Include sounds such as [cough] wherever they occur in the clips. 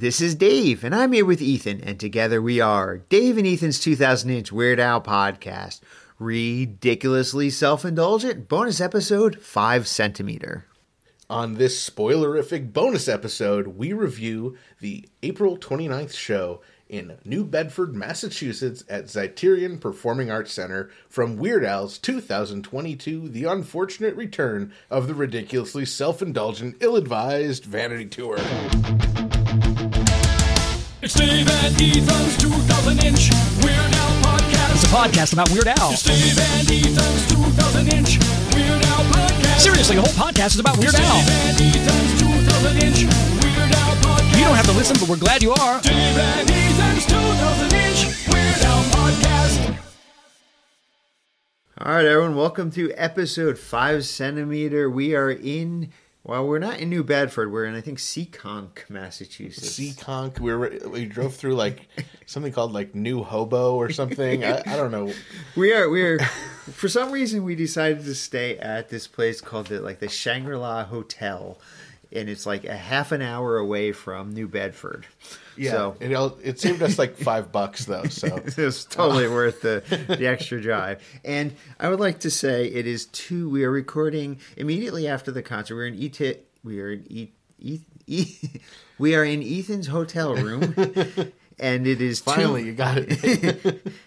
This is Dave, and I'm here with Ethan, and together we are Dave and Ethan's 2000 inch Weird Al podcast. Ridiculously self indulgent bonus episode 5 centimeter. On this spoilerific bonus episode, we review the April 29th show in New Bedford, Massachusetts at Zeiterion Performing Arts Center from Weird Al's 2022 The Unfortunate Return of the Ridiculously Self Indulgent, Ill Advised Vanity Tour. It's Dave and Ethan's 2000 inch Weird Al podcast. It's a podcast about Weird Al. It's Dave and Ethan's 2000 inch Weird Al podcast. Seriously, the whole podcast is about Weird Dave Al. and Ethan's 2000 inch Weird Al podcast. You don't have to listen, but we're glad you are. Dave and Ethan's 2000 inch Weird Al podcast. All right, everyone, welcome to episode 5 centimeter. We are in, well, we're not in New Bedford, we're in, I think, Seekonk, Massachusetts. Seekonk, we were, we drove through like [laughs] something called like New Hobo or something. I, I don't know. [laughs] We are we are for some reason we decided to stay at this place called the like the Shangri-La Hotel and it's like a half an hour away from New Bedford. Yeah, So it, it saved us like five bucks though. So [laughs] it was totally worth the the extra drive. And I would like to say it is two we are recording immediately after the concert. We're in ET we are in E, e, e [laughs] we are in Ethan's hotel room [laughs] and it is two- finally, you got it.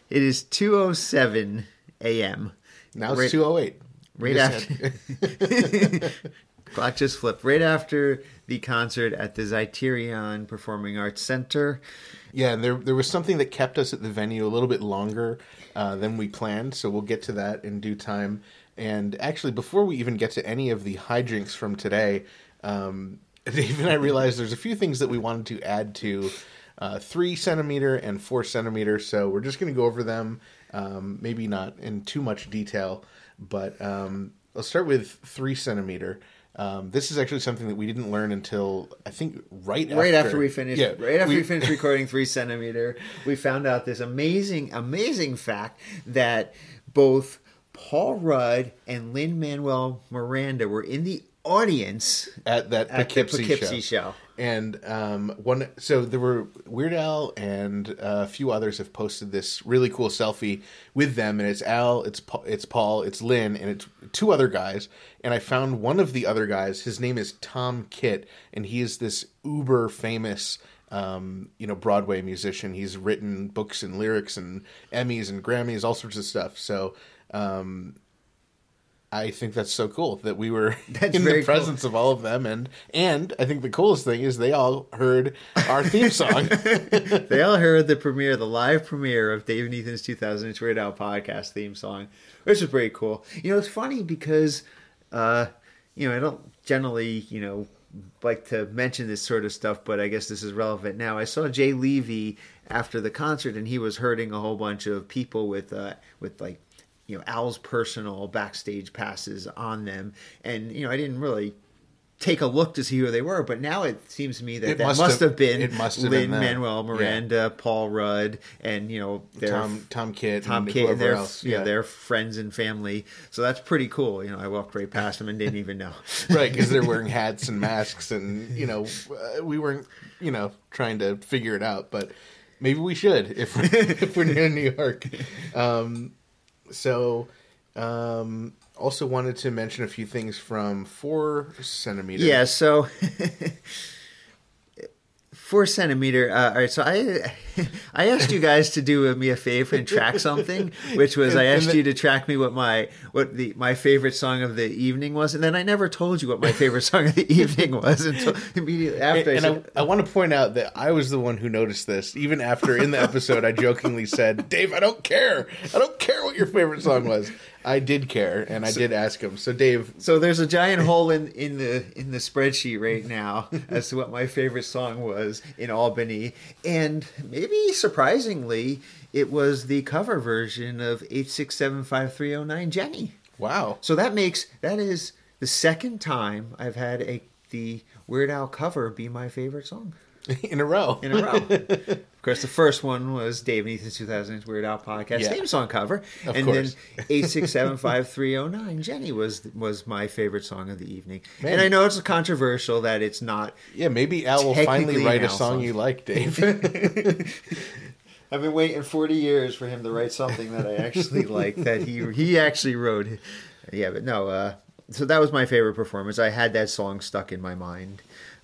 it is 207 a.m. Now Right- it's two oh eight. right after clock just flipped right after the concert at the Zeiterion Performing Arts Center. Yeah, and there there was something that kept us at the venue a little bit longer uh, than we planned, so we'll get to that in due time. And actually, before we even get to any of the high drinks from today, um, [laughs] Dave and I realized there's a few things that we wanted to add to uh, three centimeter and four centimeter. So we're just going to go over them, um, maybe not in too much detail, but um, let's start with three centimeter. Um, this is actually something that we didn't learn until I think right Right after we finished, Yeah, right after we, [laughs] finished recording three centimeter, we found out this amazing, amazing fact that both Paul Rudd and Lin-Manuel Miranda were in the audience at that at the Poughkeepsie, Poughkeepsie show. show. And um, one, so there were Weird Al and uh, a few others have posted this really cool selfie with them, and it's Al, it's it's Paul, it's Lin, and it's two other guys. And I found one of the other guys. His name is Tom Kitt, and he is this uber famous. Um, you know, Broadway musician. He's written books and lyrics and Emmys and Grammys, all sorts of stuff. So, um, I think that's so cool that we were [laughs] That's in the cool. presence of all of them, and and I think the coolest thing is they all heard our theme song. [laughs] They all heard the premiere, the live premiere of Dave and Ethan's 2000 It's Weird Al podcast theme song, which was pretty cool. You know, it's funny because, uh, you know, I don't generally, you know, like to mention this sort of stuff, but I guess this is relevant now. I saw Jay Levey after the concert, and he was hurting a whole bunch of people with, uh, with like, you know, Al's personal backstage passes on them, and you know, I didn't really take a look to see who they were, but now it seems to me that It that must must, have- have, been it must have Lin been. Manuel Yeah. Miranda, Paul Rudd, and you know their Tom Tom Kitt, Tom and Kitt, whoever their else. yeah. their friends and family. So that's pretty cool. You know, I walked right past them and didn't even know. [laughs] right because they're wearing [laughs] hats and masks, and you know uh, we weren't you know trying to figure it out, but maybe we should if we're, [laughs] if we're near New York. Um, so. Um, also wanted to mention a few things from four centimeter. Yeah, so [laughs] four centimeter. Uh, all right, so I [laughs] I asked you guys to do me a favor and track something, [laughs] which was I asked you to track me what my what the my favorite song of the evening was, and then I never told you what my favorite song of the [laughs] evening was until immediately after. And, I said, I, I want to point out that I was the one who noticed this. Even after in the episode, I jokingly said, "Dave, I don't care. I don't care what your favorite song was." I did care, and I did ask him. So, Dave, So there's a giant hole in, in the in the spreadsheet right now [laughs] as to what my favorite song was in Albany, and maybe surprisingly, it was the cover version of eight six seven five three zero nine Jenny. wow, So that makes that is the second time I've had a the Weird Al cover be my favorite song. [laughs] in a row. in a row. [laughs] of course, the first one was Dave and Ethan's 2000 Weird Al podcast Yeah. theme song cover, Of and course. then [laughs] eight six seven five three zero nine Jenny was was my favorite song of the evening. Man. And I know it's controversial that it's not. Yeah, maybe Al will finally write a song song. you like, Dave. I've been waiting forty years for him to write something that I actually like that he he actually wrote. Yeah, but no. Uh, so that was my favorite performance. I had that song stuck in my mind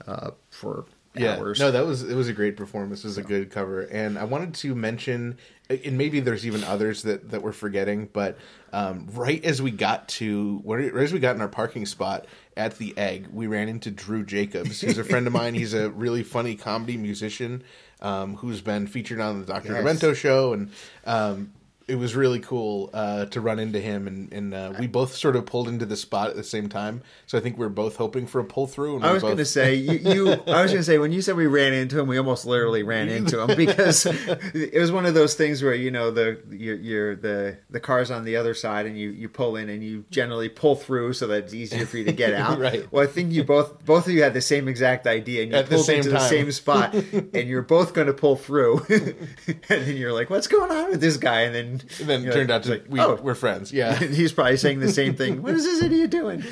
uh, for yeah, hours. no, that was it was a great performance. It was a good cover, and I wanted to mention, and maybe there's even others that that we're forgetting, but um, right as we got to, right as we got in our parking spot at the Egg, we ran into Drew Jacobs, who's a friend of mine. He's a really funny comedy musician um, who's been featured on the Doctor Yes. Demento show, and um, it was really cool uh, to run into him, and, and uh, we both sort of pulled into the spot at the same time. So I think we are both hoping for a pull through. And I was both... going to say you, you. I was going to say when you said we ran into him, we almost literally ran [laughs] into him because it was one of those things where you know the you're, you're the the car's on the other side and you you pull in and you generally pull through so that it's easier for you to get [laughs] out. Right. Well, I think you both both of you had the same exact idea and you At the pulled same into the same spot [laughs] and you're both going to pull through and then you're like, "What's going on with this guy?" And then And then turned out to like, we, oh. we're friends. Yeah. [laughs] He's probably saying the same thing. What is this idiot doing?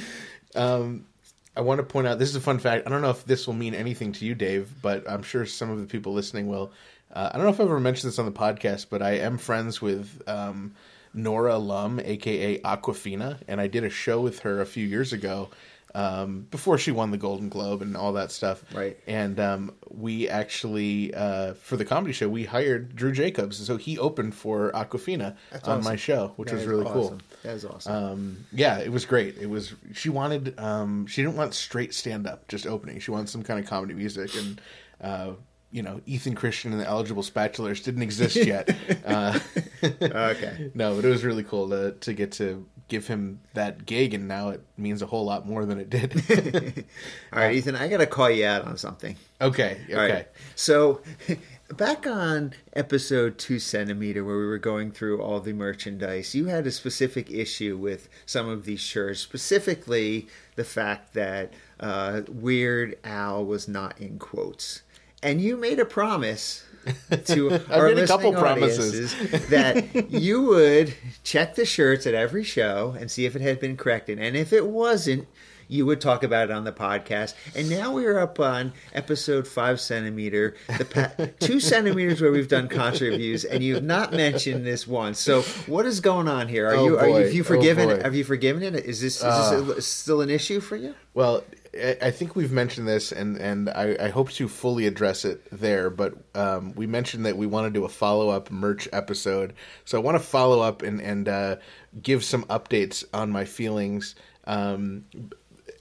I want to point out this is a fun fact. I don't know if this will mean anything to you, Dave, but I'm sure some of the people listening will. Uh, I don't know if I've ever mentioned this on the podcast, but I am friends with um, Nora Lum, aka Awkwafina, and I did a show with her a few years ago um, before she won the Golden Globe and all that stuff. Right. And um, we actually, uh, for the comedy show, we hired Drew Jacobs, so he opened for Awkwafina That's on awesome. my show, which That was really cool. That was awesome. Um, yeah, it was great. It was. She wanted. Um, she didn't want straight stand up, just opening. She wanted some kind of comedy music, and uh, you know, Ethan Christian and the Eligible Spatulars didn't exist yet. [laughs] uh, [laughs] okay. no, but it was really cool to to get to give him that gig, and now it means a whole lot more than it did. [laughs] All right, Ethan, I got to call you out on something. okay, okay. Right. So, [laughs] back on episode two centimeter, where we were going through all the merchandise, you had a specific issue with some of these shirts, specifically the fact that uh, Weird Al was not in quotes. And you made a promise [laughs] to our made a couple listening promises. that you would check the shirts at every show and see if it had been corrected. And if it wasn't, you would talk about it on the podcast. And now we are up on episode five centimeter, the pa- [laughs] two centimeters where we've done contra reviews, and you've not mentioned this once. So what is going on here? Are Oh, you are you, have you Oh, forgiven? boy. have you forgiven it? Is this is this uh. a, still an issue for you? Well, I I think we've mentioned this, and and I, I hope to fully address it there. But um, we mentioned that we want to do a follow up merch episode, so I want to follow up and and uh, give some updates on my feelings um,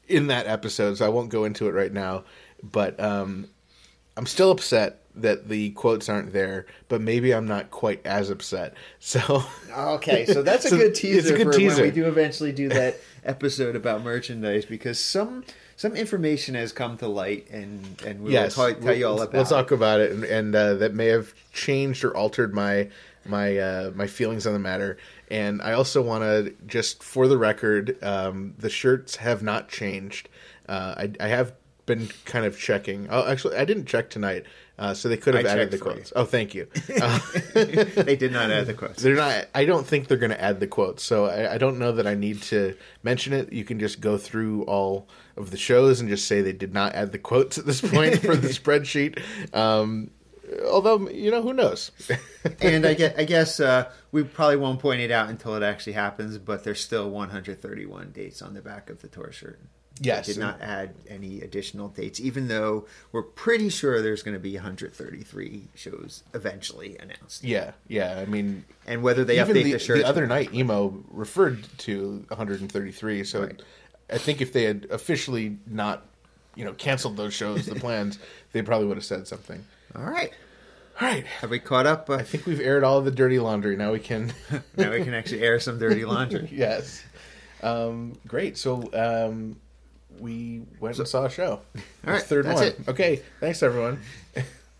in that episode. So I won't go into it right now, but um, I'm still upset that the quotes aren't there, but maybe I'm not quite as upset. [laughs] So Okay, so that's a [laughs] So good it's a teaser good for teaser. when we do eventually do that episode about merchandise because some some information has come to light and and we yes, will tell, tell you all about. We'll talk about it, and, and uh, that may have changed or altered my my uh, my feelings on the matter. And I also want to just, for the record, um, the shirts have not changed. Uh, I, I have been kind of checking. Oh, actually, I didn't check tonight, uh, so they could have I added the quotes. Oh, thank you. [laughs] Uh, they did not add the quotes. they're not. I don't think they're going to add the quotes, so I, I don't know that I need to mention it. You can just go through all of the shows and just say they did not add the quotes at this point for the [laughs] spreadsheet. Um, although you know who knows. [laughs] and I guess, I guess uh, we probably won't point it out until it actually happens, but there's still 131 dates on the back of the tour shirt. Yes. Did not add any additional dates, even though we're pretty sure there's going to be 133 shows eventually announced. yeah, yeah. I mean, And whether they update the, the, shirts. the other night, emo referred to 133. So Right. I think if they had officially not, you know, canceled those shows, the plans, [laughs] they probably would have said something. All right. All right. Have we caught up? Uh, I think we've aired all the dirty laundry. Now we can. [laughs] now we can actually air some dirty laundry. [laughs] yes. Um, great. So um, we went and saw a show. All right, third one. it. Okay. Thanks, everyone.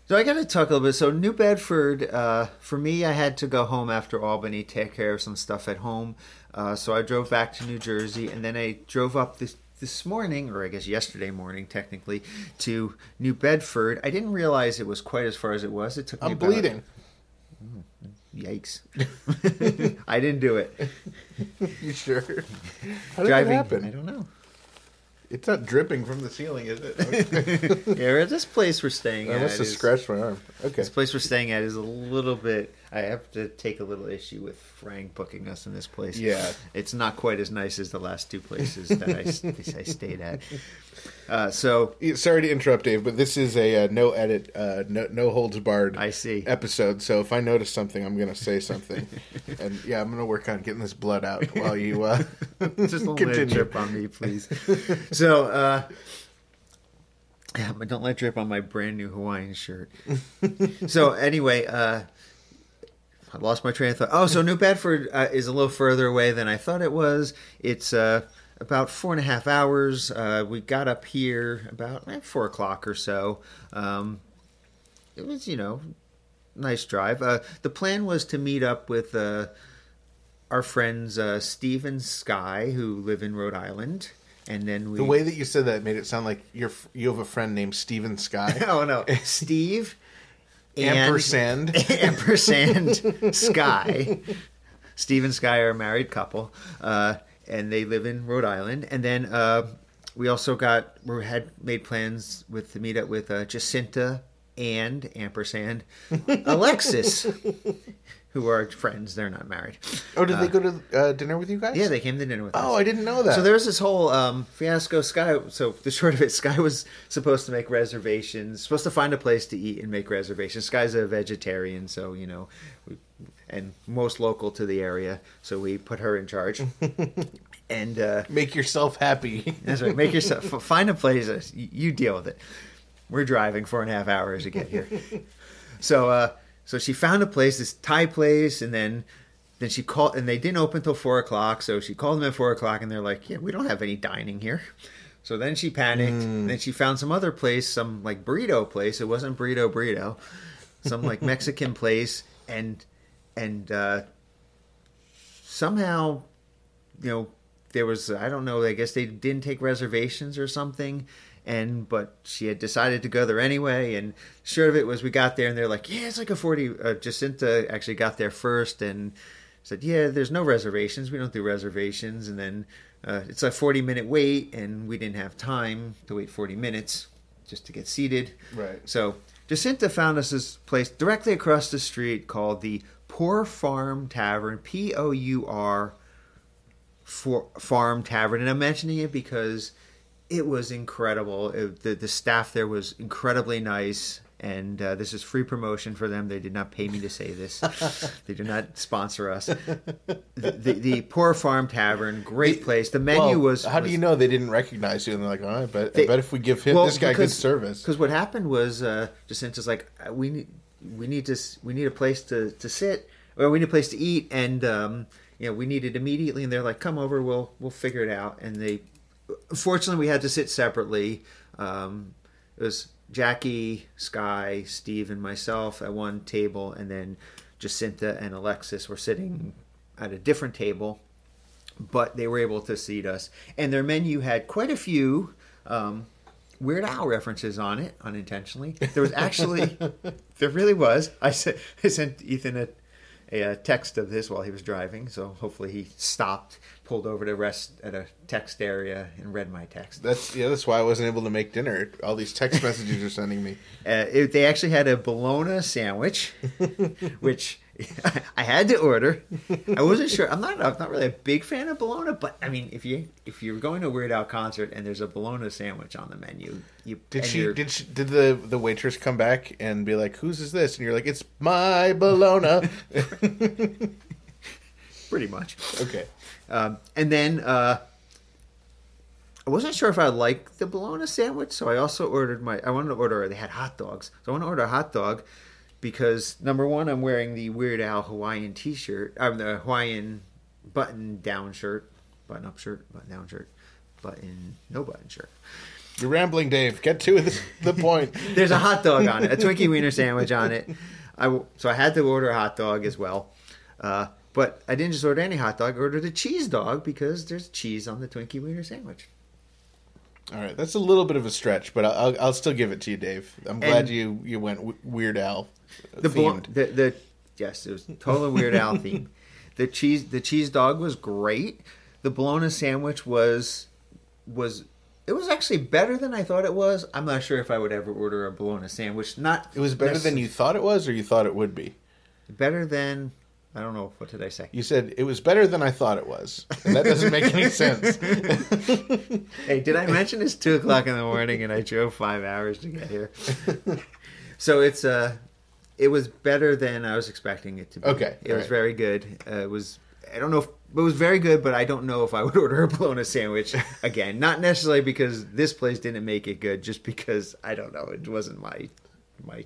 So I got to talk a little bit. So New Bedford, uh, for me, I had to go home after Albany, take care of some stuff at home. Uh, so I drove back to New Jersey, and then I drove up this this morning, or I guess yesterday morning, technically, to New Bedford. I didn't realize it was quite as far as it was. It took me I'm bleeding. Yikes! [laughs] I didn't do it. [laughs] You sure? How did Driving. that happen? I don't know. It's not dripping from the ceiling, is it? [laughs] Yeah, this place we're staying I at. must have scratched my arm. Okay. This place we're staying at is a little bit. I have to take a little issue with Frank booking us in this place. Yeah. it's not quite as nice as the last two places that I [laughs] stayed at. Uh, so Sorry to interrupt, Dave, but this is a uh, no edit, uh, no, no holds barred I see. episode. So if I notice something, I'm going to say something. [laughs] and yeah, I'm going to work on getting this blood out while you uh, [laughs] just don't let drip on me, please. [laughs] so, uh, yeah, but don't let it drip on my brand new Hawaiian shirt. so anyway, uh, I lost my train of thought. Oh, so New Bedford uh, is a little further away than I thought it was. It's uh, about four and a half hours. Uh, we got up here about eh, four o'clock or so. Um, it was, you know, nice drive. Uh, the plan was to meet up with uh, our friends uh, Steve and Sky, who live in Rhode Island, and then we. The way that you said that made it sound like you're you have a friend named Steven Sky. [laughs] oh no, [laughs] Steve. and- Ampersand. [laughs] ampersand Sky. Steve and Sky are a married couple, uh, and they live in Rhode Island. And then uh, we also got we had made plans with to meet up with uh, Jacinta and ampersand [laughs] Alexis, who are friends. They're not married. Oh, did they go to uh, dinner with you guys? Yeah, they came to dinner with us. Oh, I didn't know that. So there was this whole um, fiasco. Sky. So the short of it, Sky was supposed to make reservations, supposed to find a place to eat and make reservations. Sky's a vegetarian, so you know, we, and most local to the area. So we put her in charge. [laughs] and uh, Make yourself happy. that's right. Make yourself [laughs] find a place. You deal with it. We're driving four and a half hours to get here. so uh, so she found a place, this Thai place, and then then she called, and they didn't open till four o'clock. So she called them at four o'clock, and they're like, "Yeah, we don't have any dining here." So then she panicked. Then she found some other place, some like burrito place. It wasn't burrito burrito, some like [laughs] Mexican place, and and uh, somehow, you know, there was I don't know. I guess they didn't take reservations or something. And but she had decided to go there anyway. And sure of it was we got there and they're like, yeah, it's like a forty. Uh, Jacinta actually got there first and said, yeah, there's no reservations. We don't do reservations. And then uh, it's a forty minute wait, and we didn't have time to wait forty minutes just to get seated. Right. So Jacinta found us this place directly across the street called the Poor Farm Tavern. P O U R for Farm Tavern, and I'm mentioning it because it was incredible. It, the the staff there was incredibly nice, and uh, this is free promotion for them. They did not pay me to say this. [laughs] they did not sponsor us. The, the, the Poor Farm Tavern, great place. The menu Well, was. How do you know they didn't recognize you? And they're like, oh, I bet, They- I bet if we give him Well, this guy good service. Because what happened was uh, Jacinta's like, uh, we need we need to we need a place to, to sit, or we need a place to eat, and um, you know we need it immediately. And they're like, come over, we'll we'll figure it out. And they, fortunately, we had to sit separately. Um, it was Jackie, Sky, Steve, and myself at one table, and then Jacinta and Alexis were sitting at a different table but they were able to seat us. And their menu had quite a few um, Weird Al references on it, unintentionally. There was actually, [laughs] there really was. I sent, I sent Ethan a, a, uh text of this while he was driving, so hopefully he stopped, pulled over to rest at a text area, and read my text. That's yeah. That's why I wasn't able to make dinner. All these text messages you're sending me. [laughs] Uh, it, they actually had a bologna sandwich, [laughs] which [laughs] I had to order. I wasn't sure. I'm not. I'm not really a big fan of bologna, but I mean, if you if you're going to a Weird Al concert and there's a bologna sandwich on the menu, you Did she? you're- Did she, Did the the waitress come back and be like, "Whose is this?" And you're like, "It's my bologna." [laughs] pretty much. okay. Um, and then uh, I wasn't sure if I liked the bologna sandwich, so I also ordered my. I wanted to order. They had hot dogs, so I want to order a hot dog because number one, I'm wearing the Weird Al Hawaiian T-shirt. I'm the Hawaiian button-down shirt, button-up shirt, button-down shirt, button no button shirt. You're rambling, Dave. Get to the, the point. [laughs] There's a hot dog on it, a Twinkie wiener sandwich on it. I so I had to order a hot dog as well. Uh, but I didn't just order any hot dog. I ordered a cheese dog because there's cheese on the Twinkie wiener sandwich. All right, that's a little bit of a stretch, but I'll, I'll, I'll still give it to you, Dave. I'm glad And- you you went w- Weird Al the, themed. the the yes, it was totally Weird Al [laughs] theme. The cheese the cheese dog was great. The bologna sandwich was was it was actually better than I thought it was. I'm not sure if I would ever order a bologna sandwich. Not It was better than you thought it was, or you thought it would be. better than I don't know what did I say. You said it was better than I thought it was, and that doesn't make any sense. [laughs] Hey, did I mention it's two o'clock in the morning and I drove five hours to get here? [laughs] so it's uh it was better than I was expecting it to be. Okay, it was very good. Uh, it was I don't know if it was very good, but I don't know if I would [laughs] order a bologna sandwich again. Not necessarily because this place didn't make it good, just because I don't know. It wasn't my my.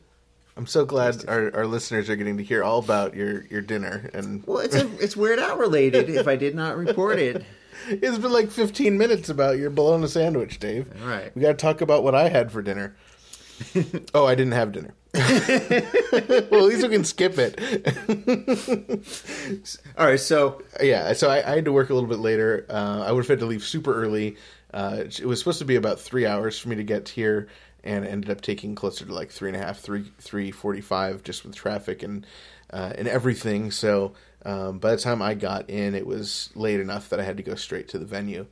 I'm so glad our, our listeners are getting to hear all about your, your dinner, and Well, it's a, it's weird out related. If I did not report it, [laughs] it's been like 15 minutes about your bologna sandwich, Dave. All right. we got to talk about what I had for dinner. [laughs] oh, I didn't have dinner. [laughs] well, at least we can skip it. all right. So yeah, so I, I had to work a little bit later. Uh, I would have had to leave super early. Uh, it was supposed to be about three hours for me to get here, and ended up taking closer to like three and a half, three three forty five, just with traffic and uh, and everything. So um, by the time I got in, it was late enough that I had to go straight to the venue.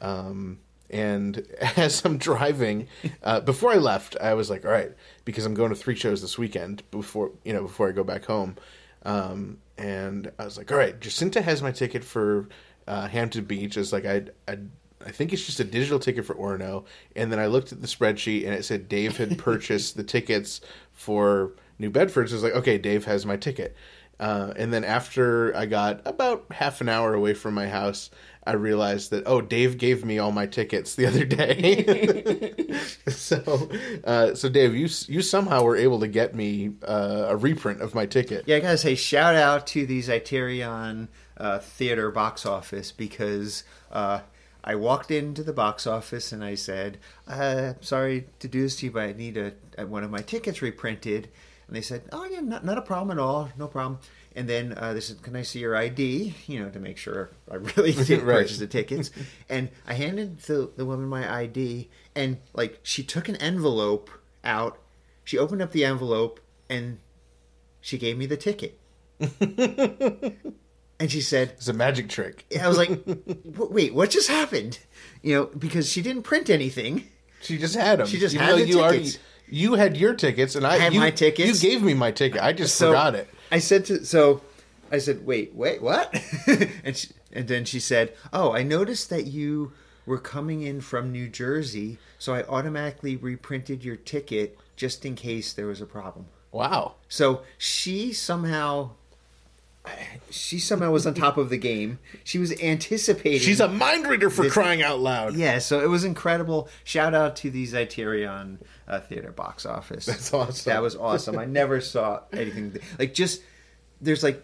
Um, and [laughs] as I'm driving, uh, before I left, I was like, "All right," because I'm going to three shows this weekend before you know before I go back home. Um, and I was like, "All right, Jacinta has my ticket for uh, Hampton Beach." It's like I, I, I think it's just a digital ticket for Orono. And then I looked at the spreadsheet and it said Dave had [laughs] purchased the tickets for New Bedford. So I was like, "Okay, Dave has my ticket." Uh, and then after I got about half an hour away from my house, I realized that oh, Dave gave me all my tickets the other day. [laughs] [laughs] so, uh, so Dave, you you somehow were able to get me uh, a reprint of my ticket. Yeah, I gotta say, shout out to the Zeiterion uh, theater box office because uh, I walked into the box office and I said, uh, "Sorry to do this to you, but I need a, a- one of my tickets reprinted." And they said, "Oh yeah, not, not a problem at all, no problem." And then uh, they said, "Can I see your ID?" You know, to make sure I really [laughs] did Right. purchase the tickets. [laughs] and I handed the, the woman my ID, and like she took an envelope out. She opened up the envelope and she gave me the ticket. [laughs] and she said, It's a magic trick. [laughs] I was like, wait, what just happened? You know, because she didn't print anything. She just had them. She just Even had the you already tickets. you had your tickets, and I, I had you, my tickets. You gave me my ticket. I just So forgot it. I said to, so I said, wait, wait, what? [laughs] and, she, and then she said, oh, I noticed that you were coming in from New Jersey, so I automatically reprinted your ticket just in case there was a problem. Wow. So she somehow, she somehow was on top of the game. She was anticipating. She's a mind reader for This- crying out loud. yeah. So it was incredible. Shout out to the Zeiterion uh, theater box office. That's awesome. That was awesome. I never saw anything like just. There's like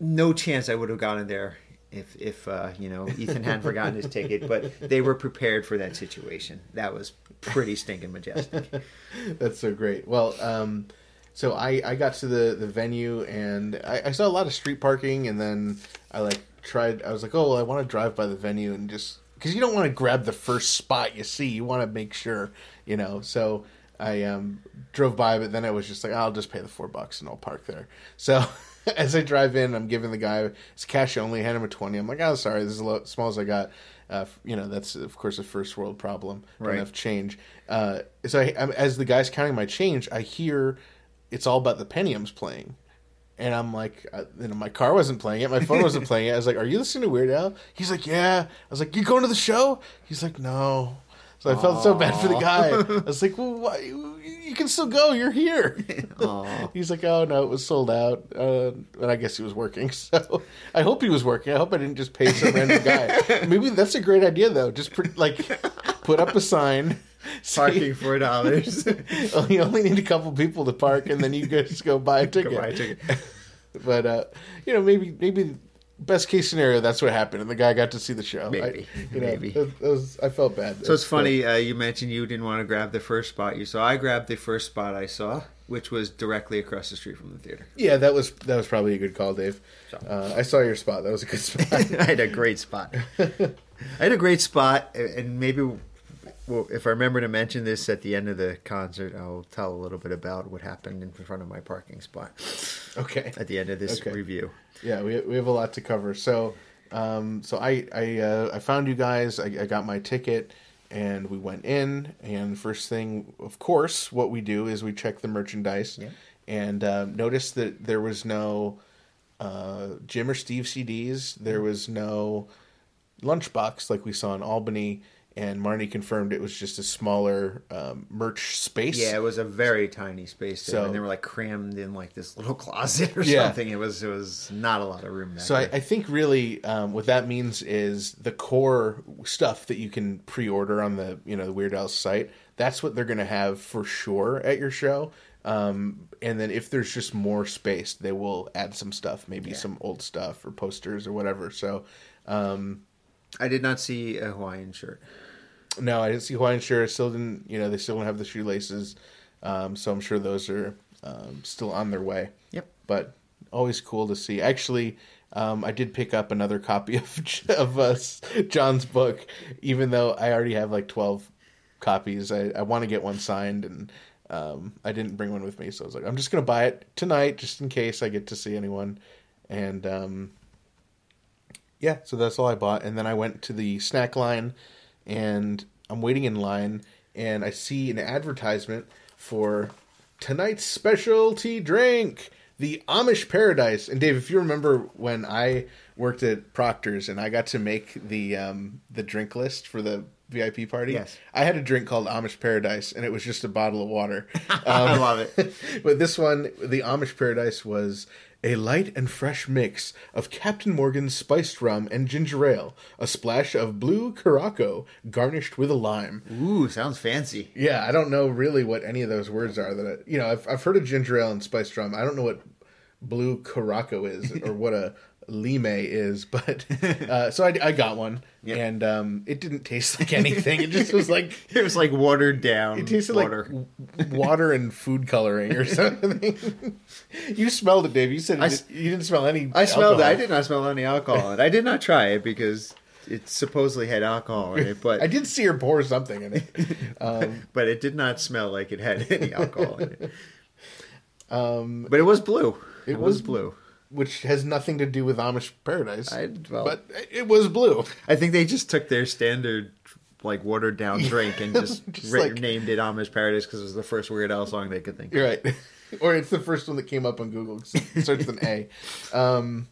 no chance I would have gotten there if if uh, you know Ethan hadn't forgotten his ticket, but they were prepared for that situation. That was pretty stinking majestic. [laughs] That's so great. Well, um, so I, I got to the, the venue and I, I saw a lot of street parking and then I like tried I was like oh well, I want to drive by the venue and just because you don't want to grab the first spot you see you want to make sure you know? So I um, drove by but then I was just like I'll just pay the four bucks and I'll park there. [laughs] So [laughs] as I drive in I'm giving the guy it's cash only hand him a twenty. I'm like oh sorry this is as small as I got. Uh, you know that's of course a first world problem. Right. have change. Uh, so I, as the guy's counting my change, I hear it's all about the Pentiums playing, and I'm like, uh, you know, my car wasn't playing it, my phone wasn't [laughs] playing it. I was like, "Are you listening to Weird Al?" He's like, "Yeah." I was like, "You going to the show?" He's like, "No." So I felt so bad for the guy. I was like, "Well, why? you can still go. You're here." [laughs] He's like, "Oh no, it was sold out." Uh, and I guess he was working. [laughs] So I hope he was working. I hope I didn't just pay some random guy. Maybe that's a great idea though. Just put, like put up a sign. [laughs] Parking four [laughs] dollars. [laughs] You only need a couple people to park, and then you just go buy a ticket. buy a ticket. but uh, you know, maybe maybe best case scenario, that's what happened, and the guy got to see the show. Maybe. I, you know, Maybe. that- that was- I felt bad. So it's funny. Uh, you mentioned you didn't want to grab the first spot you saw. I grabbed the first spot I saw, which was directly across the street from the theater. Yeah, that was that was probably a good call, Dave. Uh, I saw your spot. That was a good spot. I had a great spot. I had a great spot, and maybe well, if I remember to mention this at the end of the concert, I'll tell a little bit about what happened in front of my parking spot Okay. at the end of this Okay. review. Yeah, we we have a lot to cover. So, um, so I I uh, I found you guys. I, I got my ticket, and we went in. And first thing, of course, what we do is we check the merchandise, Yeah. and um, noticed that there was no uh, Jim or Steve CDs. There was no lunchbox like we saw in Albany. And Marnie confirmed it was just a smaller um, merch space. Yeah, it was a very tiny space there, So- and they were like crammed in like this little [laughs] closet or Yeah. something. It was it was not a lot of room. So I. I think really um, what that means is the core stuff that you can pre-order on the you know the Weird Al site. That's what they're going to have for sure at your show. Um, and then if there's just more space, they will add some stuff, maybe some old stuff or posters or whatever. So um, I did not see a Hawaiian shirt. No, I didn't see Hawaiian shirt. Still didn't. You know, they still don't have the shoelaces. Um, so I'm sure those are um, still on their way. Yep. But always cool to see. Actually, um, I did pick up another copy [laughs] of of uh, John's book, even though I already have like twelve copies. I, I want to get one signed, and um, I didn't bring one with me, so I was like, I'm just gonna buy it tonight, just in case I get to see anyone. And um, yeah, so that's all I bought. And then I went to the snack line, and I'm waiting in line, and I see an advertisement for tonight's specialty drink, the Amish Paradise. And Dave, if you remember when I worked at Proctor's and I got to make the um, the drink list for the VIP party, Yes. I had a drink called Amish Paradise, and it was just a bottle of water. [laughs] I love it. [laughs] but this one, the Amish Paradise, was a light and fresh mix of Captain Morgan's spiced rum and ginger ale, a splash of blue Curaçao garnished with a lime. Ooh, sounds fancy. Yeah, I don't know really what any of those words are. That I, you know, I've I've heard of ginger ale and spiced rum. I don't know what blue Curaçao is or what a lime is, [laughs] but [laughs] uh, so I, I got one, Yep. and um, it didn't taste like anything. It just was like [laughs] It was like watered down. it tasted water. like w- water and food coloring or something. you smelled it, Dave. You said I you, did, you didn't smell any. I smelled it. I did not smell any alcohol in it. I did not try it because it supposedly had alcohol in it, but I did see her pour something in it. Um, but it did not smell like it had any alcohol in it. Um, but it was blue. It, was, was- blue. Which has nothing to do with Amish Paradise. I- well- but it was blue. I think they just took their standard, like watered down drink and just, [laughs] Just ra- like- named it Amish Paradise because it was the first Weird Al song they could think. of. You're right. [laughs] or it's the first one that came up on Google. It starts with an A. [laughs] Um,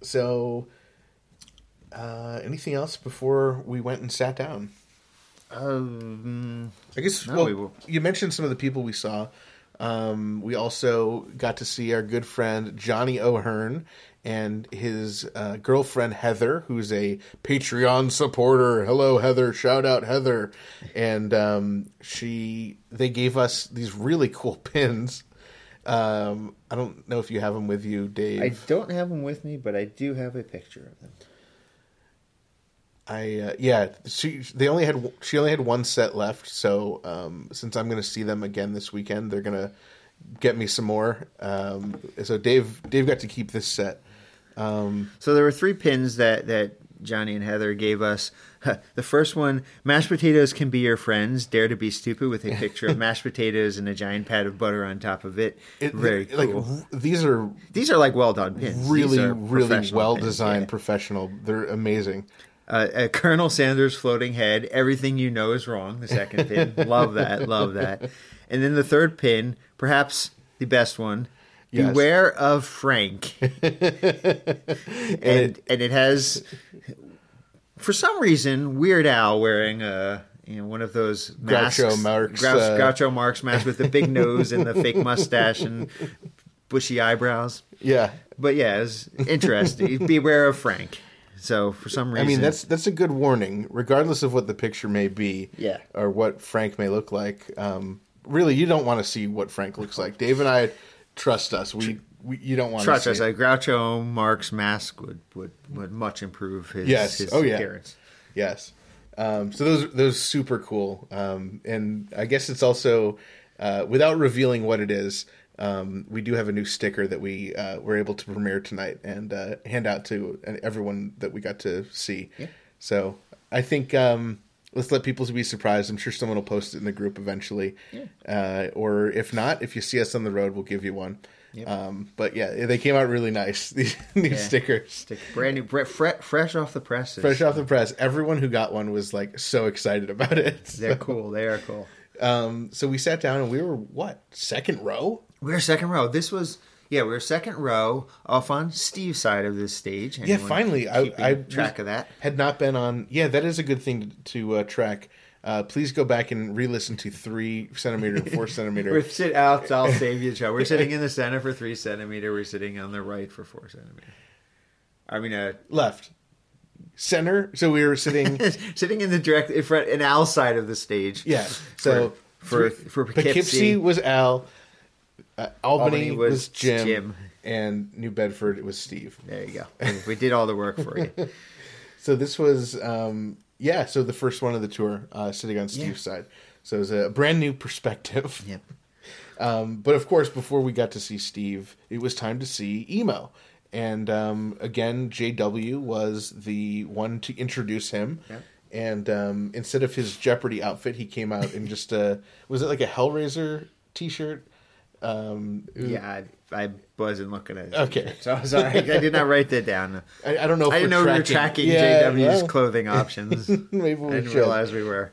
so, uh, anything else before we went and sat down? Um, I guess. No, well, we you mentioned some of the people we saw. Um, we also got to see our good friend Johnny O'Hearn and his uh, girlfriend Heather, who's a Patreon supporter. Hello, Heather! Shout out Heather! And um, she, they gave us these really cool [laughs] pins. Um, I don't know if you have them with you, Dave. I don't have them with me, but I do have a picture of them. I uh, yeah, she they only had she only had one set left. So um, since I'm going to see them again this weekend, they're going to get me some more. Um, so Dave Dave got to keep this set. Um, So there were three pins that that Johnny and Heather gave us. [laughs] The first one, mashed potatoes can be your friends. Dare to be stupid with a [laughs] picture of mashed potatoes and a giant pat of butter on top of it. it, Very like cool. r- these are These are like well done pins. Really really well designed, yeah. professional. They're amazing. Uh, uh, Colonel Sanders floating head. Everything you know is wrong. The second pin. [laughs] love that. Love that. And then the third pin, perhaps the best one. Yes. Beware of Frank. [laughs] and and it has, for some reason, Weird Al wearing a you know one of those masks, Groucho Marx, Grou- uh, Groucho Marx mask with the big [laughs] nose and the fake mustache and bushy eyebrows. Yeah, But yeah, it's interesting. Beware of Frank. So for some reason, I mean that's that's a good warning, regardless of what the picture may be, Yeah. or what Frank may look like. Um, really, you don't want to see what Frank looks like. Dave and I trust us. We, we you don't want to Trust to us, see a it. Groucho Marx mask would, would, would much improve his, Yes. his Oh, yeah. appearance. Yes. Um, so those those super cool, um, and I guess it's also uh, without revealing what it is. Um, we do have a new sticker that we uh, were able to premiere tonight and uh, hand out to everyone that we got to see. Yeah. So I think um, let's let people be surprised. I'm sure someone will post it in the group eventually. Uh, or if not, if you see us on the road, we'll give you one. Um, but yeah, they came out really nice. [laughs] These new Yeah. stickers. Stick brand new, bre- fre- fresh off the presses. Fresh off the press, everyone who got one was like so excited about it. They're [laughs] cool. They are cool. Um, so we sat down and we were what second row? We were second row. This was yeah, we were second row off on Steve's side of this stage. Yeah, finally, I, I track was- of that. Had not been on. Yeah, that is a good thing to, to uh, track. Uh, please go back and re-listen to three centimeter and four [laughs] centimeter. We're sit out. I'll [laughs] save you, Joe. We're sitting in the center for three centimeter. We're sitting on the right for four centimeter. I mean, uh, left center. So we were sitting. [laughs] sitting in the direct in front, in Al's side of the stage. Yeah. So for for Poughkeepsie Poughkeepsie, was Al. Uh, Albany, Albany was, was Jim, Jim. and New Bedford it was Steve. There you go. We did all the work for you. [laughs] So this was um, yeah. So the first one of the tour, uh, sitting on Steve's side. So it was a brand new perspective. [laughs] Yep. Um, but of course, before we got to see Steve, it was time to see Emo. And um, again, JW was the one to introduce him. Yep. And um, instead of his Jeopardy outfit, he came out in just a was it like a Hellraiser T-shirt? Um, Yeah, I, I wasn't looking at it. Okay. [laughs] So sorry, I did not [laughs] write that down. I, I don't know. If I didn't know we're we were tracking Yeah, JW's well, clothing options. [laughs] Maybe I we didn't should. realize we were.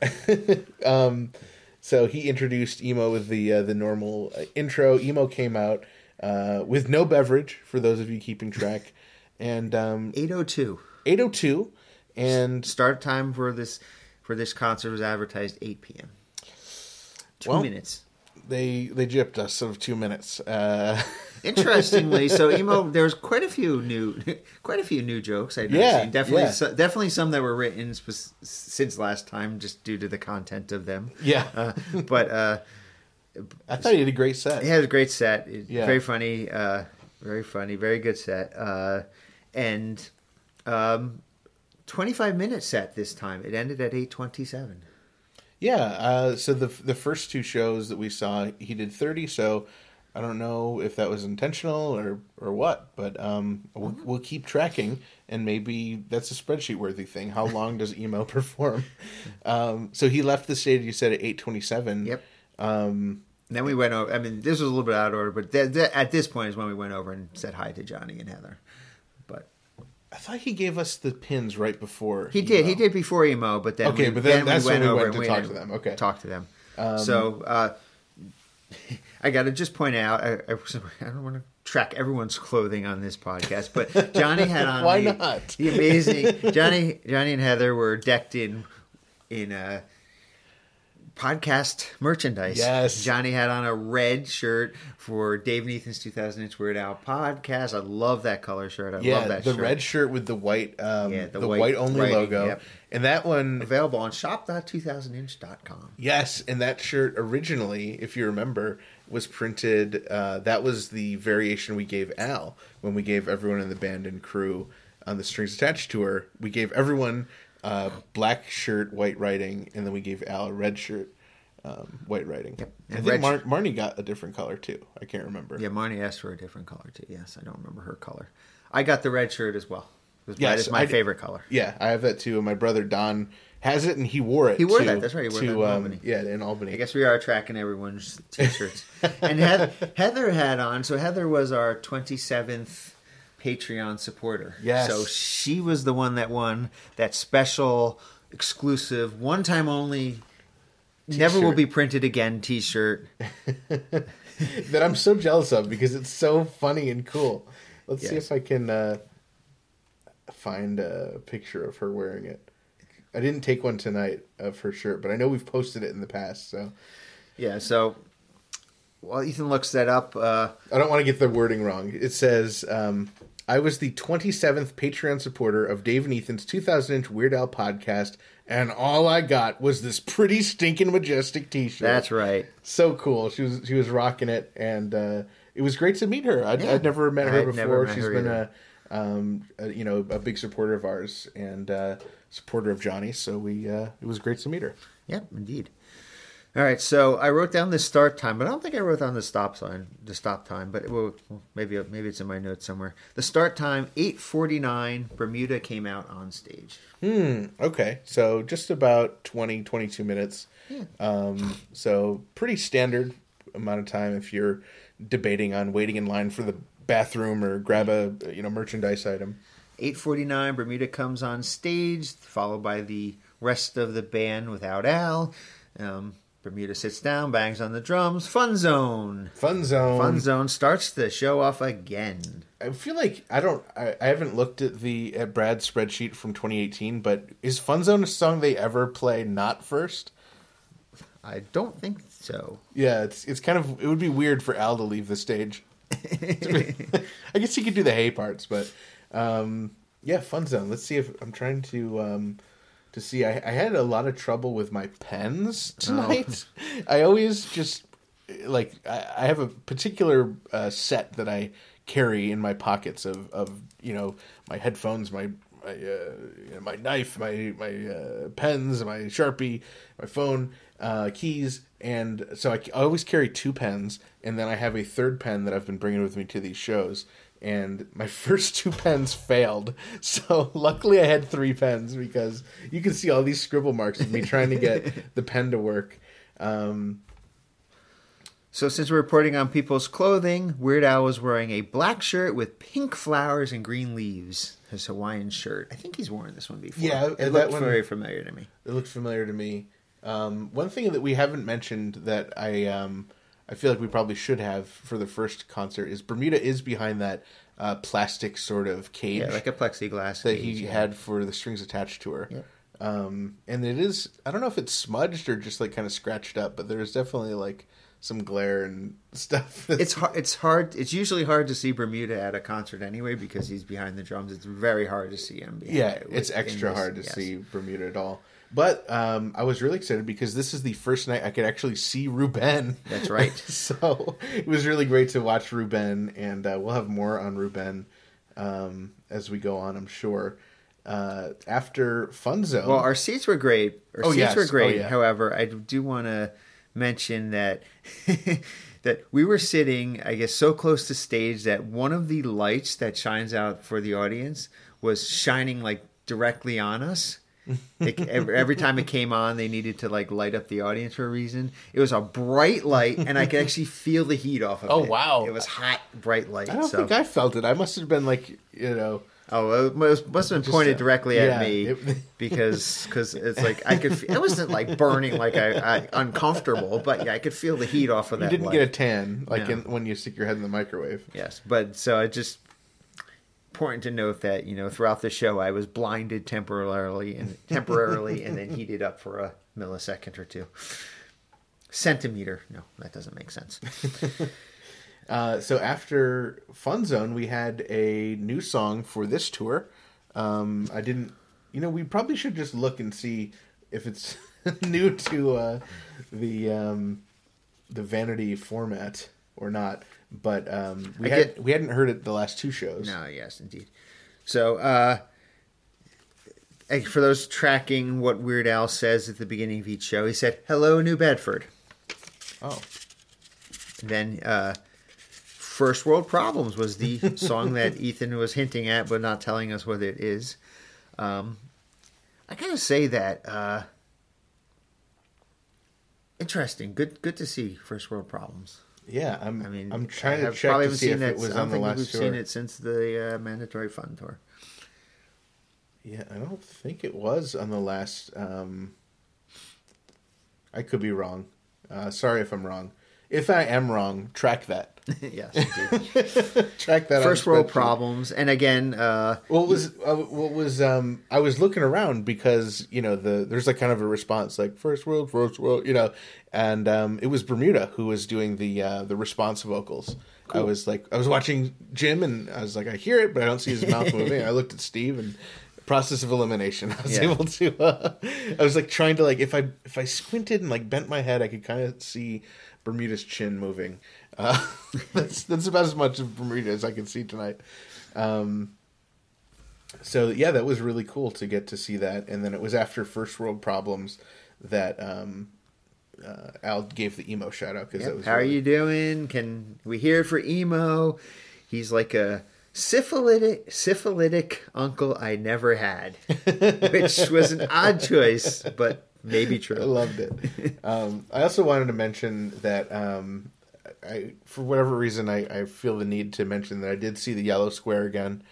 Um, so he introduced Emo with the uh, the normal uh, intro. Emo came out uh, with no beverage for those of you keeping track, and um, 802. 802 and Start time for this for this concert was advertised 8 p.m. Two Well- minutes. They they gypped us of two minutes. Uh, [laughs] Interestingly, so [laughs] emo there's quite a few new [laughs] quite a few new jokes I've Yeah, seen. Definitely yeah. so, definitely some that were written sp- since last time just due to the content of them. Yeah. Uh, but uh I thought he had a great set. He had a great set. Yeah. Very funny. Uh, very funny. Very good set. Uh, and um, 25 minute set this time. It ended at 827. Yeah, uh, so the the first two shows that we saw, he did thirty. So I don't know if that was intentional or or what, but um, we'll, Mm-hmm. we'll keep tracking, and maybe that's a spreadsheet worthy thing. How long does emo [laughs] perform? Um, so he left the stage. You said at eight twenty seven. Yep. Um, And then we went over. I mean, this was a little bit out of order, but th- th- at this point is when we went over and said hi to Johnny and Heather. I thought he gave us the pins right before. he did. emo. He did before emo, but then Okay, we, but then we that's when we went and to talk to them. Okay. Um, talk to them. so uh, [laughs] I got to just point out. I, I, [laughs] I don't want to track everyone's clothing on this podcast, but Johnny had on [laughs] Why the, not? the amazing Johnny. Johnny and Heather were decked in in uh, podcast merchandise. Yes. Johnny had on a red shirt for Dave and Ethan's 2000 Inch Weird Al podcast. I love that color shirt. I Yeah, love that the shirt. red shirt with the white, um, Yeah, the the, white white, only writing, logo, yep. and that one available on shop.2000inch.com. Yes, and that shirt originally, if you remember, was printed. Uh, that was the variation we gave Al when we gave everyone in the band and crew on the Strings Attached tour. We gave everyone uh, black shirt, white writing, and then we gave Al a red shirt, um, white writing. Yep. I think Mar- Marnie got a different color too. I can't remember. Yeah, Marnie asked for a different color too. Yes, I don't remember her color. I got the red shirt as well. Yes, my, my I- favorite color. Yeah, I have that too. And my brother Don has it, and he wore it. He wore to- that, that's right, he wore to, that in um, Albany. Yeah, in Albany. I guess we are tracking everyone's [laughs] t-shirts. and Heather, Heather had on. So Heather was our 27th Patreon supporter. Yes. So she was the one that won that special, exclusive, one-time only, never will be printed again T-shirt. [laughs] that I'm so jealous of because it's so funny and cool. Let's see if I can uh, find a picture of her wearing it. I didn't take one tonight of her shirt, but I know we've posted it in the past, so Yeah. So while Ethan looks that up, uh, I don't want to get the wording wrong. It says, um, "I was the 27th Patreon supporter of Dave and Ethan's 2000-inch Weird Al podcast, and all I got was this pretty stinking majestic T-shirt." that's right. so cool. She was she was rocking it, and uh, it was great to meet her. I'd, Yeah. I'd never met her I'd before. met She's her been a, um, a you know a big supporter of ours and uh, supporter of Johnny. So we uh, it was great to meet her. Yep, indeed. All right, so I wrote down the start time, but I don't think I wrote down the stop sign, the stop time. But well, maybe maybe it's in my notes somewhere. The start time eight forty nine. Bermuda came out on stage. Hmm. Okay. So just about 20, 22 minutes. Um, so pretty standard amount of time if you're debating on waiting in line for the bathroom or grab a you know merchandise item. Eight forty nine. Bermuda comes on stage, followed by the rest of the band without Al. Um, Bermuda sits down, bangs on the drums. Fun zone. Fun zone. Fun zone starts the show off again. I feel like I don't. I, I haven't looked at the at Brad's spreadsheet from 2018, but is Fun Zone a song they ever play not first? I don't think so. Yeah, it's it's kind of it would be weird for Al to leave the stage. [laughs] I guess he could do the hay parts, but um, yeah, Fun Zone. Let's see if I'm trying to um, to see. I, I had a lot of trouble with my pens tonight. [laughs] I always just like I, I have a particular uh, set that I carry in my pockets of of you know my headphones, my my uh, you know, my knife, my my uh, pens, my sharpie, my phone, uh, keys, and so I, I always carry two pens, and then I have a third pen that I've been bringing with me to these shows. And my [laughs] first two pens failed, so luckily I had three pens because you can see all these scribble marks of me trying to get [laughs] the pen to work. Um, So, since we're reporting on people's clothing, Weird Al was wearing a black shirt with pink flowers and green leaves. His Hawaiian shirt. I think he's worn this one before. Yeah, it looked one- very familiar to me. It looked familiar to me. Um, one thing that we haven't mentioned that I um, I feel like we probably should have for the first concert is Bermuda is behind that uh, plastic sort of cage Yeah, like a plexiglass that cage, he yeah. had for the strings attached tour. Yeah. Um, and it is I don't know if it's smudged or just like kind of scratched up, but there's definitely like some glare and [laughs] stuff. It's hard. It's hard. It's usually hard to see Bermuda at a concert anyway because he's behind the drums. It's very hard to see him. yeah, it it's extra hard to yes. see Bermuda at all. But um, I was really excited because this is the first night I could actually see Ruben. That's right. [laughs] so it was really great to watch Ruben, and uh, we'll have more on Ruben um, as we go on, I'm sure. Uh, after Fun Zone, Well, our seats were great. Our Oh, seats yes. were Oh, great. yeah. However, I do want to mention that [laughs] that we were sitting, I guess, so close to stage that one of the lights that shines out for the audience was shining like directly on us. It, every, every time it came on, they needed to like light up the audience for a reason. It was a bright light, and I could actually feel the heat off of Oh, it. Oh wow. It was hot, bright light. I don't so. think I felt it. I must have been like, you know, Oh, it must, must have been pointed uh, directly at yeah, me it- [laughs] because cause it's like I could. Feel, it wasn't like burning, like I, I uncomfortable, but yeah, I could feel the heat off of you that. didn't light. get a tan like No. in, when you stick your head in the microwave. Yes, but so I just important to note that you know throughout the show I was blinded temporarily and temporarily and then heated up for a millisecond or two. Centimeter? No, that doesn't make sense. [laughs] Uh, so after Fun Zone, we had a new song for this tour. Um, I didn't, you know, we probably should just look and see if it's [laughs] new to uh, the um, the Vanity format or not. But um, we I had get- we hadn't heard it the last two shows. No, yes, indeed. So, uh, for those tracking what Weird Al says at the beginning of each show, he said, "Hello, New Bedford." Oh, And then, uh, First World Problems was the [laughs] song that Ethan was hinting at, but not telling us what it is. Um, I gotta say that uh, interesting. Good, good to see First World Problems. Yeah. I'm. I mean, I'm trying to have- check to see if it was I don't on the think last we've tour. seen it since the uh, mandatory fun tour. Yeah, I don't think it was on the last. Um, I could be wrong. Uh, sorry if I'm wrong. If I am wrong, track that. [laughs] yes, [laughs] track that. First world problems, and again, uh, What was uh, what was um I was looking around because you know the there's like kind of a response like first world first world you know and um it was Bermuda who was doing the uh the response vocals. I was like I was watching Jim and I was like I hear it but I don't see his mouth [laughs] moving. I looked at Steve and process of elimination. I was Yeah. able to uh, I was like trying to like if I if I squinted and like bent my head I could kind of see Bermuda's chin moving. Uh, [laughs] that's that's about as much of Bermuda as I can see tonight. Um, so yeah, that was really cool to get to see that. And then it was after First World Problems that um, uh, Al gave the emo shout out because Yep. that was How are you doing? Can we hear for emo? He's like a syphilitic syphilitic uncle I never had, [laughs] which was an odd choice, but maybe true. I loved it. Um, I also wanted to mention that um, I, for whatever reason, I, I feel the need to mention that I did see the yellow square again,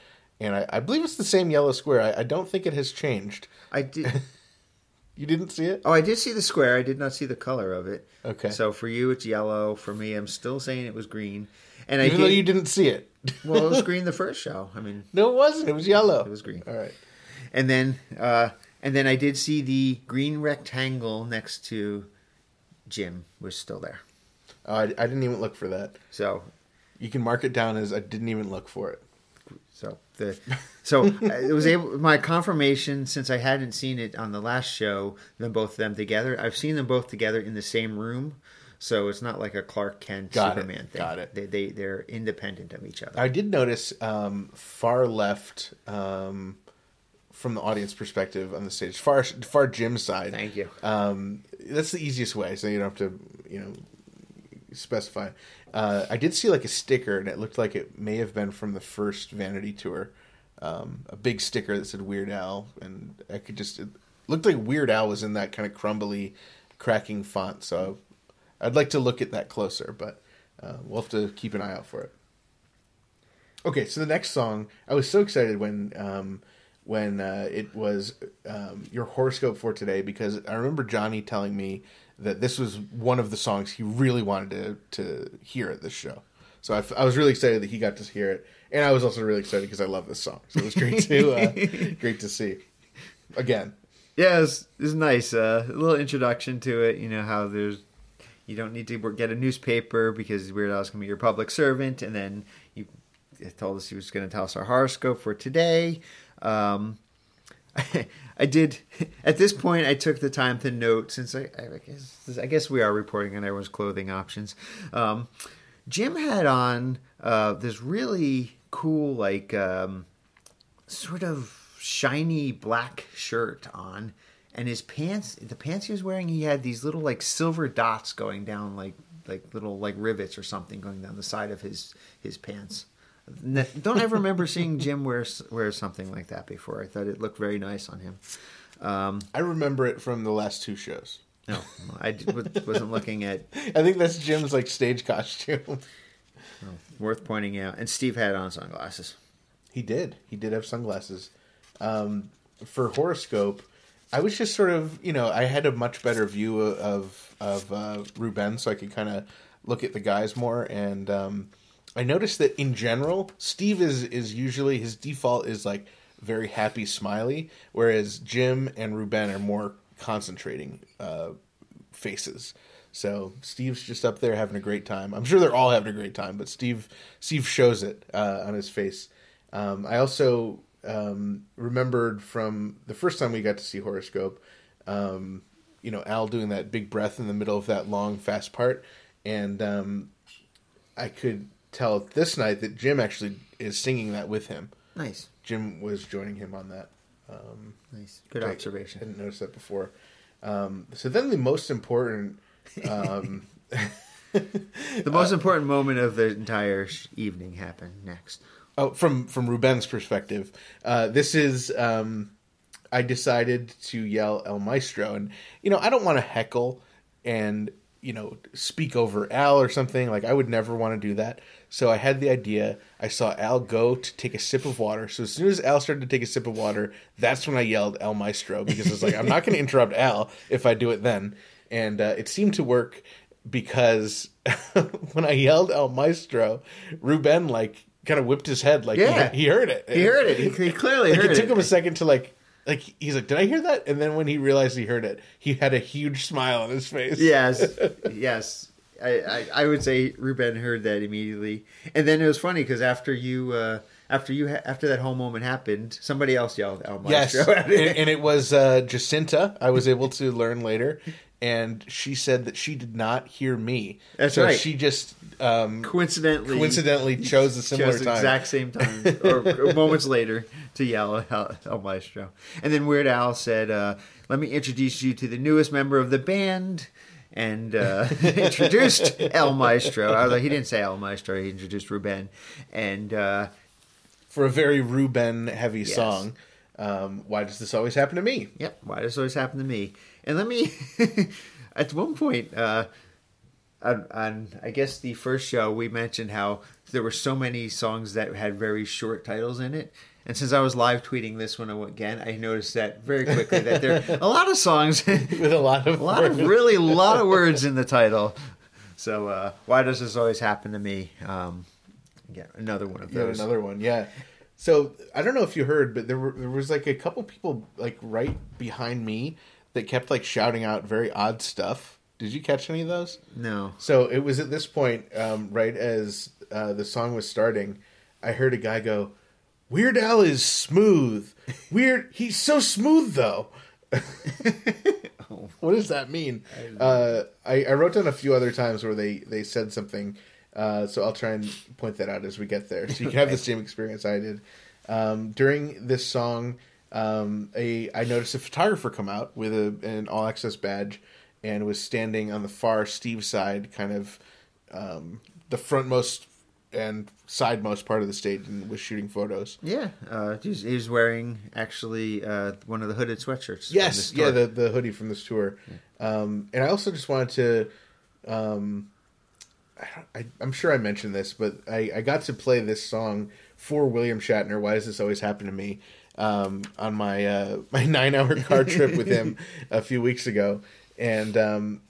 and I, I believe it's the same yellow square. I, I don't think it has changed. I did. [laughs] You didn't see it? Oh, I did see the square. I did not see the color of it. Okay. So for you, it's yellow. For me, I'm still saying it was green. And I Even though did- you didn't see it. [laughs] well, it was [laughs] green the first show. I mean, no, it wasn't. It was yellow. It was green. All right. and then uh, and then I did see the green rectangle next to Jim was still there. Oh, I, I didn't even look for that. So You can mark it down as I didn't even look for it. so the so [laughs] it was able my confirmation since I hadn't seen it on the last show them both of them together. I've seen them both together in the same room. So it's not like a Clark Kent Got it. Superman thing. Got it. They, they they're independent of each other. I did notice um, far left um, from the audience perspective on the stage, far far Jim's side. Thank you. Um, that's the easiest way, so you don't have to, you know, specify. Uh, I did see like a sticker, and it looked like it may have been from the first Vanity tour. Um, a big sticker that said Weird Al, and I could just it looked like Weird Al was in that kind of crumbly, cracking font. So I'd like to look at that closer, but uh, we'll have to keep an eye out for it. Okay, so the next song, I was so excited when um, when uh, it was um, your horoscope for today because I remember Johnny telling me that this was one of the songs he really wanted to to hear at this show. So I, f- I was really excited that he got to hear it, and I was also really excited because I love this song. So it was great to uh, [laughs] great to see again. Yeah, it's, it's nice. Uh, a little introduction to it. You know how there's you don't need to get a newspaper because Weird Al's gonna be your public servant, and then you told us he was going to tell us our horoscope for today. Um, [laughs] I, did [laughs] at this point. I took the time to note since I, I guess I guess we are reporting on everyone's clothing options. Um, Jim had on uh, this really cool, like um, sort of shiny black shirt on, and his pants. The pants he was wearing, he had these little like silver dots going down, like like little like rivets or something going down the side of his his pants. Don't ever remember seeing Jim wear wear something like that before. I thought it looked very nice on him. Um, I remember it from the last two shows. no, I wasn't looking at. [laughs] I think that's Jim's like stage costume. [laughs] Worth pointing out. And Steve had on sunglasses. He did. He did have sunglasses. Um, for horoscope, I was just sort of, you know, I had a much better view of of uh, Ruben, so I could kind of look at the guys more. And um, I noticed that in general, Steve is is usually his default is like very happy, smiley, whereas Jim and Ruben are more concentrating uh, faces. So Steve's just up there having a great time. I'm sure they're all having a great time, but Steve Steve shows it uh, on his face. Um, I also um, remembered from the first time we got to see Horoscope, um, you know, Al doing that big breath in the middle of that long, fast part, and um, I could tell this night that Jim actually is singing that with him. Nice, Jim was joining him on that. nice, good observation. I observation. hadn't notice that before. Um, so then the most important um, [laughs] The most important moment of the entire sh- evening happened next. Oh, from from Ruben's perspective, uh, this is. Um, I decided to yell El Maestro, and you know I don't want to heckle and you know speak over Al or something. Like I would never want to do that. So I had the idea. I saw Al go to take a sip of water. So as soon as Al started to take a sip of water, that's when I yelled El Maestro because it's like I'm not going to interrupt Al if I do it then. And uh, it seemed to work because [laughs] when I yelled El Maestro, Ruben like kind of whipped his head like Yeah. he, he heard it. He heard it. He, he clearly Like heard it it. took him a second to like like he's like, did I hear that? And then when he realized he heard it, he had a huge smile on his face. yes, [laughs] yes. I, I, I would say Ruben heard that immediately, and then it was funny because after you uh, after you ha- after that whole moment happened, somebody else yelled "El Yes, Maestro." [laughs] and, and it was uh, Jacinta. I was able to learn later, and she said that she did not hear me. That's so right. She just um, coincidentally coincidentally chose a similar chose the time. exact same time or, or [laughs] moments later to yell El, El Maestro. And then Weird Al said, uh, "Let me introduce you to the newest member of the band." And uh, [laughs] introduced El Maestro. Although he didn't say El Maestro. He introduced Ruben, and uh, For a very Ruben heavy Yes. song. Um, why does this always happen to me? Yep. Why does this always happen to me? And let me, [laughs] at one point, uh, on, on I guess the first show, we mentioned how there were so many songs that had very short titles in it. And since I was live tweeting this one again, I noticed that very quickly that there are a lot of songs, [laughs] With a lot of [laughs] a lot of really, a lot of words in the title. So uh, why does this always happen to me? Um, yeah, another one of Yeah, those. another one. Yeah. So I don't know if you heard, but there were there was like a couple people like right behind me that kept like shouting out very odd stuff. Did you catch any of those? No. So it was at this point, um, right as uh, the song was starting, I heard a guy go, "Weird Al is smooth. Weird, he's so smooth though." [laughs] what does that mean? Uh, I, I wrote down a few other times where they they said something, uh, so I'll try and point that out as we get there, so you can have the [laughs] same experience I did. Um, during this song, um, a I noticed a photographer come out with a, an all access badge and was standing on the far Steve side, kind of um, the frontmost and sidemost part of the stage, and was shooting photos. Yeah, uh, he's, he's wearing actually uh, one of the hooded sweatshirts. Yes, yeah, the the hoodie from this tour, um, and I also just wanted to, um, I, I'm sure I mentioned this, but I, I got to play this song for William Shatner. Why does this always happen to me? Um, on my uh, [laughs] my nine hour car trip with him [laughs] a few weeks ago, and um,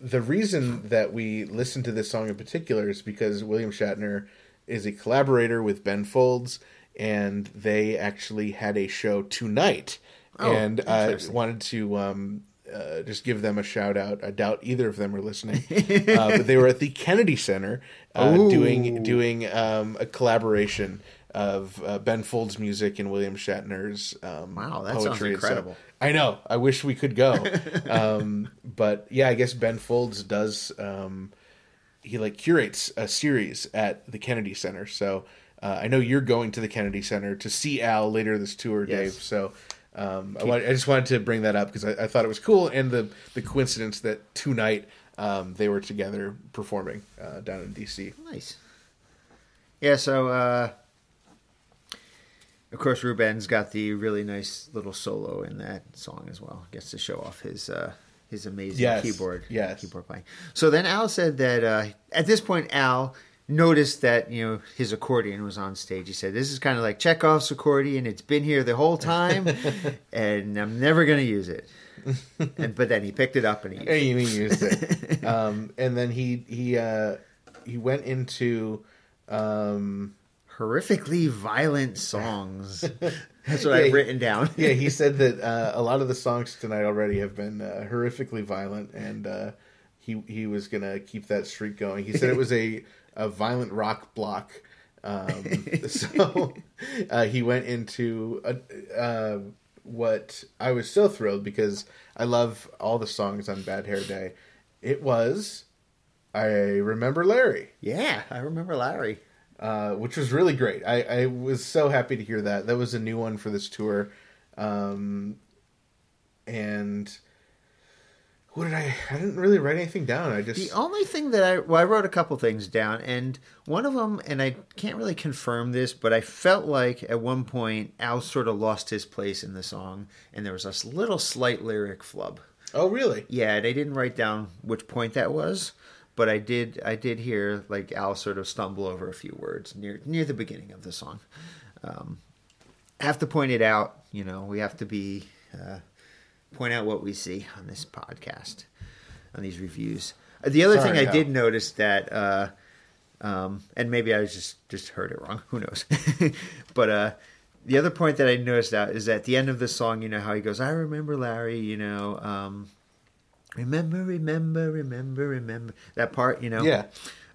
the reason that we listen to this song in particular is because William Shatner is a collaborator with Ben Folds, and they actually had a show tonight. Oh, and I wanted to um, uh, just give them a shout out. I doubt either of them are listening, [laughs] uh, but they were at the Kennedy Center uh, doing doing um, a collaboration of uh, Ben Folds' music and William Shatner's um, Wow, that sounds poetry. So- incredible. I know. I wish we could go. [laughs] um, but yeah, I guess Ben Folds does. Um, he like curates a series at the Kennedy Center. So uh, I know you're going to the Kennedy Center to see Al later this tour, Yes. Dave. So um, I, want, I just wanted to bring that up because I, I thought it was cool and the the coincidence that tonight um, they were together performing uh, down in DC. Nice. Yeah, so uh of course Ruben's got the really nice little solo in that song as well. Gets to show off his uh his amazing Yes, keyboard yes. keyboard playing. So then Al said that uh at this point Al noticed that, you know, his accordion was on stage. He said, This is kind of like Chekhov's accordion, it's been here the whole time [laughs] and I'm never gonna use it. and but then he picked it up and he used it. And he used it. [laughs] um, and then he he uh, he went into um, horrifically violent songs. [laughs] That's what Yeah, I've written down. [laughs] yeah, he [laughs] said that uh, a lot of the songs tonight already have been uh, horrifically violent, and uh, he he was gonna keep that streak going. He said it was a a violent rock block. Um, so uh, he went into a, uh, what I was so thrilled because I love all the songs on Bad Hair Day. It was I remember Larry Yeah, I remember Larry. Uh, which was really great. I, I was so happy to hear that. That was a new one for this tour. Um, and what did I? I didn't really write anything down. I just The only thing that I well, I wrote a couple things down, and one of them, and I can't really confirm this, but I felt like at one point Al sort of lost his place in the song, and there was a little slight lyric flub. oh really? Yeah, and I didn't write down which point that was, but I did. I did hear like Al sort of stumble over a few words near near the beginning of the song. Um, I have to point it out. You know, we have to be uh, point out what we see on this podcast, on these reviews. Uh, The other Sorry, thing I Al. did notice that, uh, um, and maybe I just just heard it wrong. Who knows? [laughs] but uh, the other point that I noticed out is at the end of the song, you know how he goes, "I remember Larry," you know. Um, remember, remember, remember, remember that part. You know. Yeah.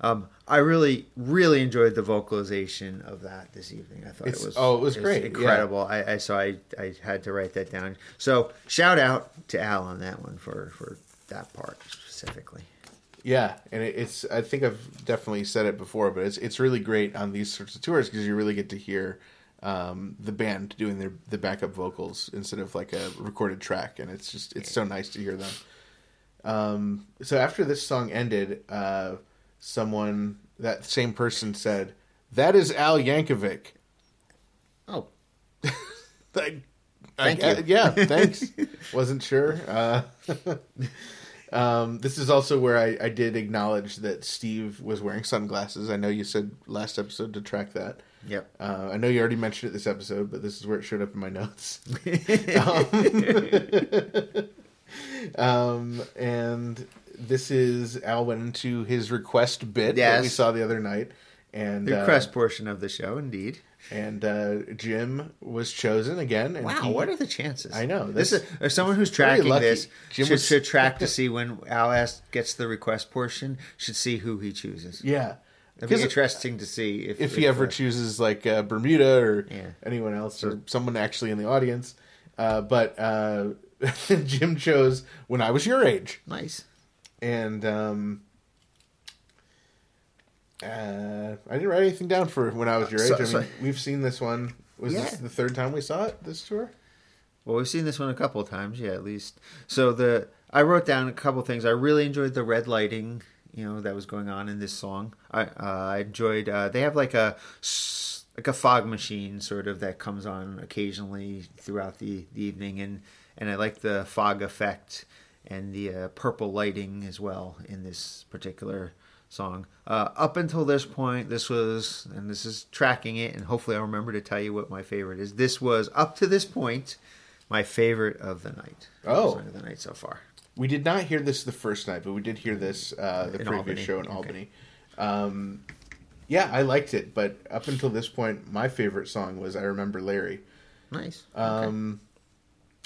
Um, I really, really enjoyed the vocalization of that this evening. I thought It's- it was oh, it was great, yeah. incredible. I, I so I, I had to write that down. So shout out to Al on that one for for that part specifically. Yeah, and it, it's. I think I've definitely said it before, but it's it's really great on these sorts of tours because you really get to hear um, the band doing their the backup vocals instead of like a recorded track, and it's just it's so nice to hear them. Um, so after this song ended, uh, someone that same person said, "That is Al Yankovic." Oh, [laughs] I, Thank I- you. yeah, [laughs] thanks. Wasn't sure. Uh, [laughs] um, this is also where I, I did acknowledge that Steve was wearing sunglasses. I know you said last episode to track that. yep. Uh, I know you already mentioned it this episode, but this is where it showed up in my notes. um, um, and this is Al went into his request bit that we saw the other night, and The uh, portion of the show, indeed. and uh, Jim was chosen again. And Wow, he- what are the chances? I know, This, this- is someone who's tracking this Jim should, was- should track to [laughs] see when Al asks, gets the request portion. Should see who he chooses. Yeah, It'd be interesting to see if if he ever uh, chooses like uh, Bermuda or Yeah. anyone else or someone actually in the audience. Uh, but uh, [laughs] Jim chose when I was your age, nice. and um, uh, I didn't write anything down for when I was your age. So- I mean, so- we've seen this one. Was this the third time we saw it this tour? Well, we've seen this one a couple of times, yeah, at least. So the I wrote down a couple of things. I really enjoyed the red lighting, you know, that was going on in this song. I uh, I enjoyed. Uh, they have like a like a fog machine sort of that comes on occasionally throughout the, the evening, and and I like the fog effect and the uh, purple lighting as well in this particular song. Uh, up until this point, this was, and this is tracking it, and hopefully I'll remember to tell you what my favorite is. This was up to this point my favorite of the night. Oh. Of the night so far. We did not hear this the first night, but we did hear this uh, the In previous Albany. show in Okay. Albany. Um, yeah, I liked it, but up until this point, my favorite song was "I Remember Larry," Nice. um,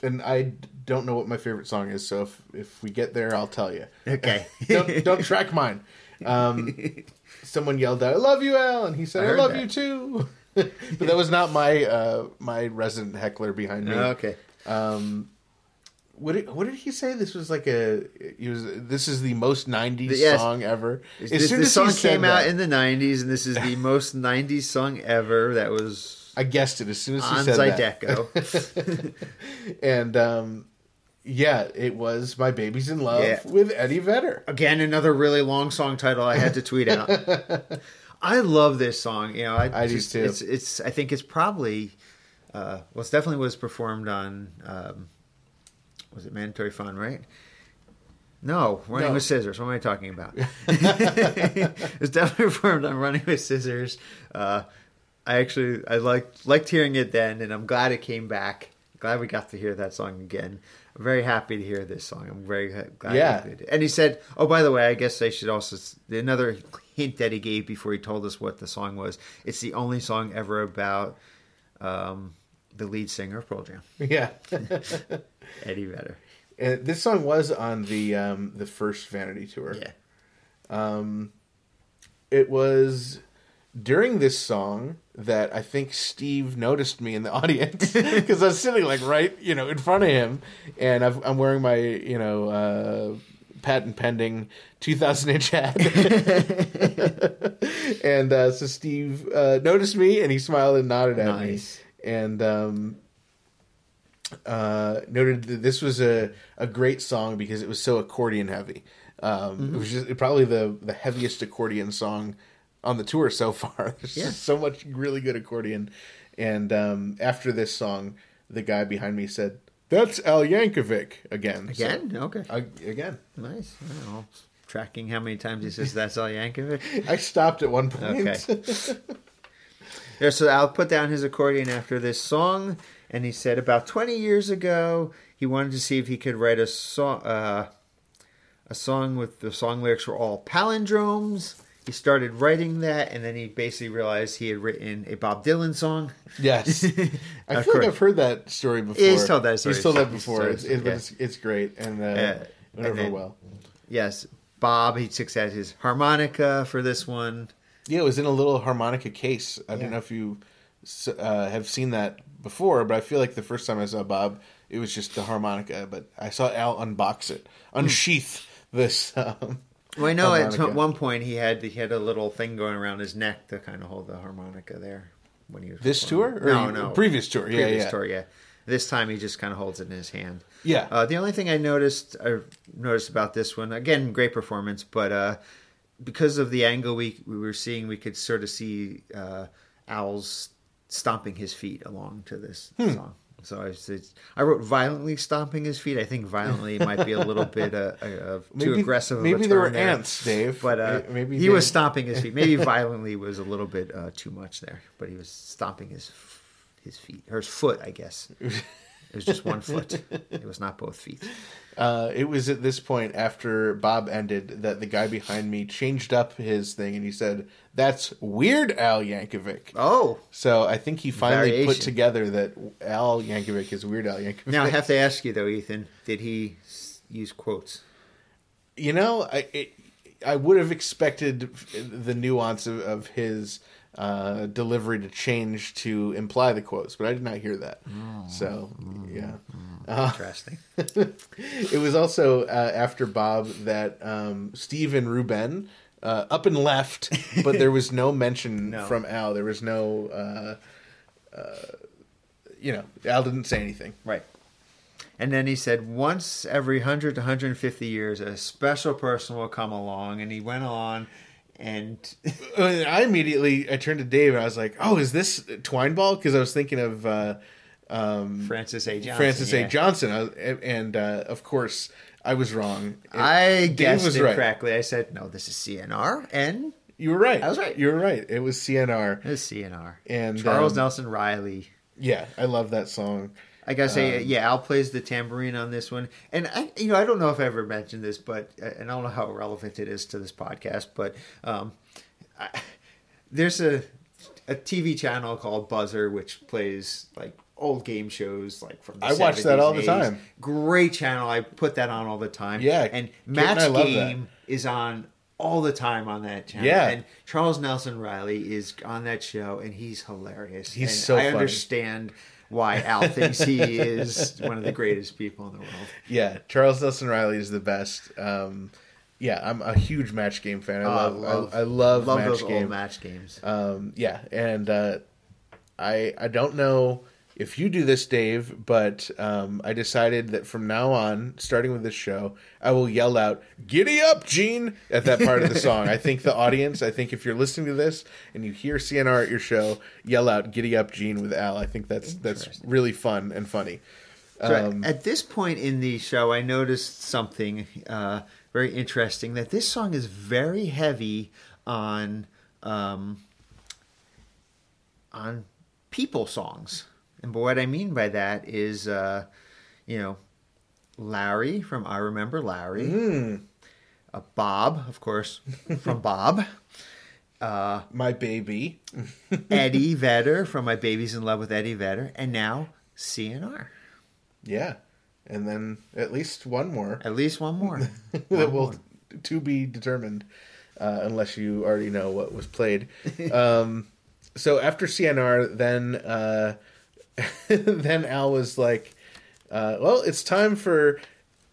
and I don't know what my favorite song is. So if if we get there, I'll tell you. Okay. [laughs] don't don't track mine. Um, [laughs] someone yelled out, "I love you, Al," and he said, I "I, love that. you too." [laughs] but that was not my uh, my resident heckler behind me. okay. What did, what did he say? This was like a he was this is the most '90s Yes. song ever. As This, soon this as song came out that, in the 90s, and this is the most 90s song ever that was I guessed it as soon as he on said that. [laughs] And um, yeah, it was "My Baby's in Love" Yeah. with Eddie Vedder. Again, another really long song title I had to tweet out. [laughs] I love this song. You know, I, I do too. It's, it's. I think it's probably. Uh, well, it's definitely was performed on. Um, was it Mandatory Fun? Right. No, Running No. with Scissors. What am I talking about? [laughs] it's definitely performed on Running with Scissors. Uh, I actually I liked liked hearing it then, and I'm glad it came back. Glad we got to hear that song again. I'm very happy to hear this song. I'm very glad. Yeah. And he said, "Oh, by the way, I guess I should also another hint that he gave before he told us what the song was. It's the only song ever about um, the lead singer of Pearl Jam, [laughs] Yeah, [laughs] Eddie Vedder. and this song was on the um, the first Vanity tour. Yeah, Um, It was during this song that I think Steve noticed me in the [laughs] audience because I was sitting like right, you know, in front of him, and I've, I'm wearing my, you know, uh, patent pending 2000 inch hat, [laughs] and uh, so Steve uh, noticed me and he smiled and nodded at Nice. me, and um, uh, noted that this was a, a great song because it was so accordion heavy. Um, It was just probably the the heaviest accordion song on the tour so far. [laughs] There's Yeah. so much really good accordion. And um, after this song, the guy behind me said, "That's Al Yankovic again." So- again. okay, I, again. nice. Well, tracking how many times he says that's Al Yankovic. [laughs] I stopped at one point. Okay. [laughs] Yeah, so I'll put down his accordion after this song, and he said about 20 years ago he wanted to see if he could write a song, uh, a song with the song lyrics were all palindromes. He started writing that, and then he basically realized he had written a Bob Dylan song. yes, [laughs] I feel like course. I've heard that story before. He's told that story. He's told that before. It's, it, it, yeah. it's, it's great and uh, Uh, went over well. Yes, Bob. He took out his harmonica for this one. Yeah, it was in a little harmonica case. I Yeah. don't know if you uh, have seen that before, but I feel like the first time I saw Bob, it was just the harmonica. But I saw Al unbox it, unsheath this. [laughs] Um, Well, I know at one point he had he had a little thing going around his neck to kind of hold the harmonica there when he was This performing. tour? Or no, no, previous tour, yeah, previous yeah. tour, yeah. This time he just kind of holds it in his hand. Yeah. Uh, the only thing I noticed I noticed about this one, again, great performance, but uh, because of the angle we we were seeing, we could sort of see uh, Al's stomping his feet along to this Hmm. song. So I said, I wrote violently stomping his feet. I think violently might be a little [laughs] bit uh, uh, too Maybe- aggressive. Of maybe a there were there. ants, Dave. But uh, maybe he was stomping his feet. Maybe [laughs] violently was a little bit uh, too much there, but he was stomping his his feet or his foot, I guess. [laughs] It was just one foot. It was not both feet. Uh, it was at this point after Bob ended that the guy behind me changed up his thing and he said, "That's Weird Al Yankovic." Oh, So I think he finally put together that Al Yankovic is Weird Al Yankovic. now I have to ask you though, Ethan. Did he use quotes? you know, I it, I would have expected the nuance of, of his uh, delivery to change to imply the quotes, but I did not hear that. So yeah. Interesting. [laughs] it was also uh, after Bob that um, Steve and Ruben uh, up and left, but there was no mention [laughs] No. from Al. There was no, uh, uh, you know, Al didn't say anything. Right. And then he said, once every 100 to 150 years, a special person will come along. And he went on [laughs] and I immediately I turned to Dave and I was like, "Oh, is this Twineball?" Because I was thinking of uh, um, Francis A. Johnson. Francis yeah. A. Johnson, was, and uh, of course I was wrong. I Dave guessed was it right. correctly. I said, no, this is CNR. And You were right. I was right. You were right. It was CNR. it's CNR. And, Charles um, Nelson Reilly. Yeah, I love that song. I gotta say, Um, yeah, Al plays the tambourine on this one, and I, you know, I don't know if I ever mentioned this, but and I don't know how relevant it is to this podcast, but um, I, there's a a TV channel called Buzzr which plays like old game shows, like from the I watch that all the time. Great channel. I put that on all the time. Yeah, and Kit and Match Game is on all the time on that channel. Yeah. and Charles Nelson Reilly is on that show, and he's hilarious. He's And so I funny. understand why Al thinks he is one of the greatest people in the world. Yeah, Charles Nelson Reilly is the best. Um, yeah, I'm a huge match game fan. I Uh, love, I, I love, love match those game. old match games. Um, yeah, and uh, I I don't know if you do this, Dave, but um, I decided that from now on, starting with this show, I will yell out "Giddy up, Gene!" at that part of the song. I think the audience, I think if you're listening to this and you hear CNR at your show, yell out "Giddy up, Gene!" with Al. I think that's that's really fun and funny. So Um, at this point in the show, I noticed something uh, very interesting that this song is very heavy on um, on people songs, and what I mean by that is, uh, you know, Larry from I Remember Larry, Mm. uh, Bob, of course, from [laughs] Bob. Uh, My baby. [laughs] Eddie Vedder from My Baby's in Love with Eddie Vedder, and now CNR. Yeah, and then at least one more At least one more. [laughs] that will to be determined, uh, unless you already know what was played. um, so after CNR, then uh, [laughs] then Al was like, uh, "Well, it's time for."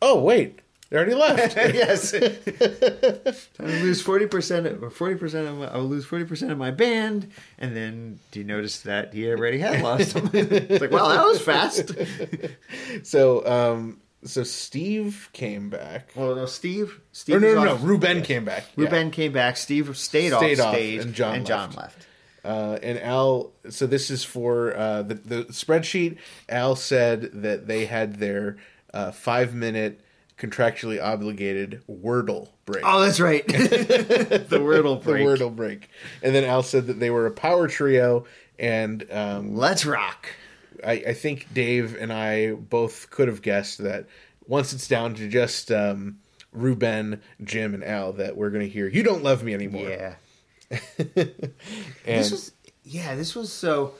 Oh wait, they already left. [laughs] yes. [laughs] I lose forty percent. Forty percent of my, I'll lose forty percent of my band, and then do you notice that he already had lost them? it's like, wow, that was fast. so um, so Steve came back. well, no, Steve. Steve Or no, was no, no, Ruben came back. Yeah. Ruben came back. Steve stayed, Stayed off off, stage, and John left. left. Uh, and Al, so this is for uh, the, the spreadsheet. Al said that they had their uh, five minute contractually obligated Wordle break. Oh, that's right. [laughs] [laughs] the Wordle break. the. Wordle break. And then Al said that they were a power trio. And um, Let's rock. I, I think Dave and I both could have guessed that once it's down to just um, Ruben, Jim, and Al, that we're going to hear "You Don't Love Me Anymore." Yeah. [laughs] this was yeah this was so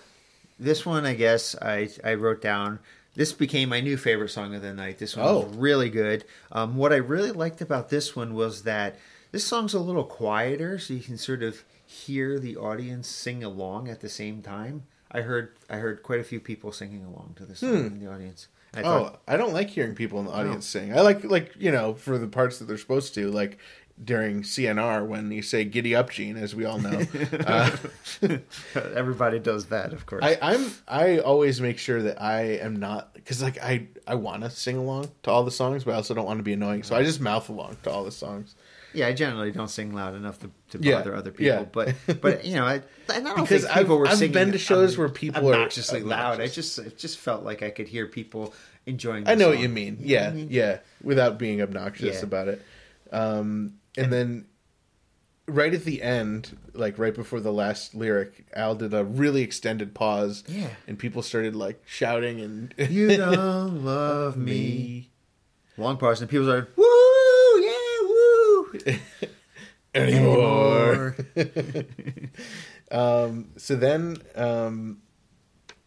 this one i guess i i wrote down this became my new favorite song of the night this one Oh. was really good um, what i really liked about this one was that this song's a little quieter so you can sort of hear the audience sing along at the same time i heard i heard quite a few people singing along to this song in the audience I Oh, I don't like hearing people in the audience sing. I like like you know for the parts that they're supposed to. Like during CNR when you say "Giddy up, Gene," as we all know. [laughs] uh, [laughs] Everybody does that, of course. I, I'm I always make sure that I am not because like I I want to sing along to all the songs, but I also don't want to be annoying, so I just mouth along to all the songs. yeah, I generally don't sing loud enough to, to Yeah, bother other people. yeah. But [laughs] but you know, I, I don't Because think I've- people were I've singing been to shows where people are obnoxiously loud. I just it just felt like I could hear people enjoying. I know what you mean. Yeah, yeah, without being obnoxious Yeah. about it. Um, and then right at the end, like right before the last lyric, Al did a really extended pause. Yeah. and people started like shouting and [laughs] You don't love me. [laughs] Long pause, and people started woo, yeah, woo. [laughs] anymore. um, so then um,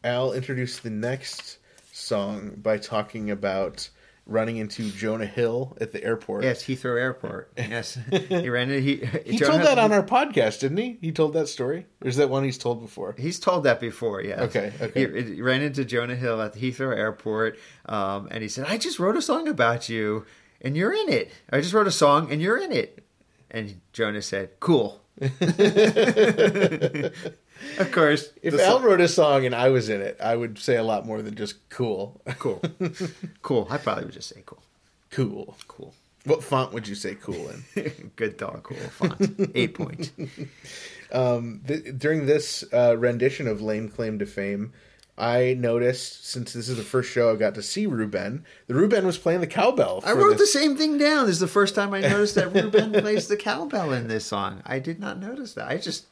Al introduced the next song by talking about running into Jonah Hill at the airport. Yes, Heathrow Airport. Yes, [laughs] he ran it. He, He told that on our podcast, didn't he? He told that story? Or is that one he's told before? He's told that before, yeah. Okay, okay. He, he ran into Jonah Hill at the Heathrow Airport, um, and he said, "I just wrote a song about you, and you're in it. I just wrote a song, and you're in it." And Jonah said, "Cool." [laughs] [laughs] of course, If the Al song- wrote a song and I was in it, I would say a lot more than just cool. cool, [laughs] cool. I probably would just say cool, cool. cool. What font would you say cool in? [laughs] Good dog, cool font, eight point. [laughs] Th- during this uh, rendition of Lame Claim to Fame, I noticed since this is the first show I got to see Ruben, the Ruben was playing the cowbell. I wrote the same thing down. This is the first time I noticed that Ruben plays the cowbell in this song. I did not notice that. I just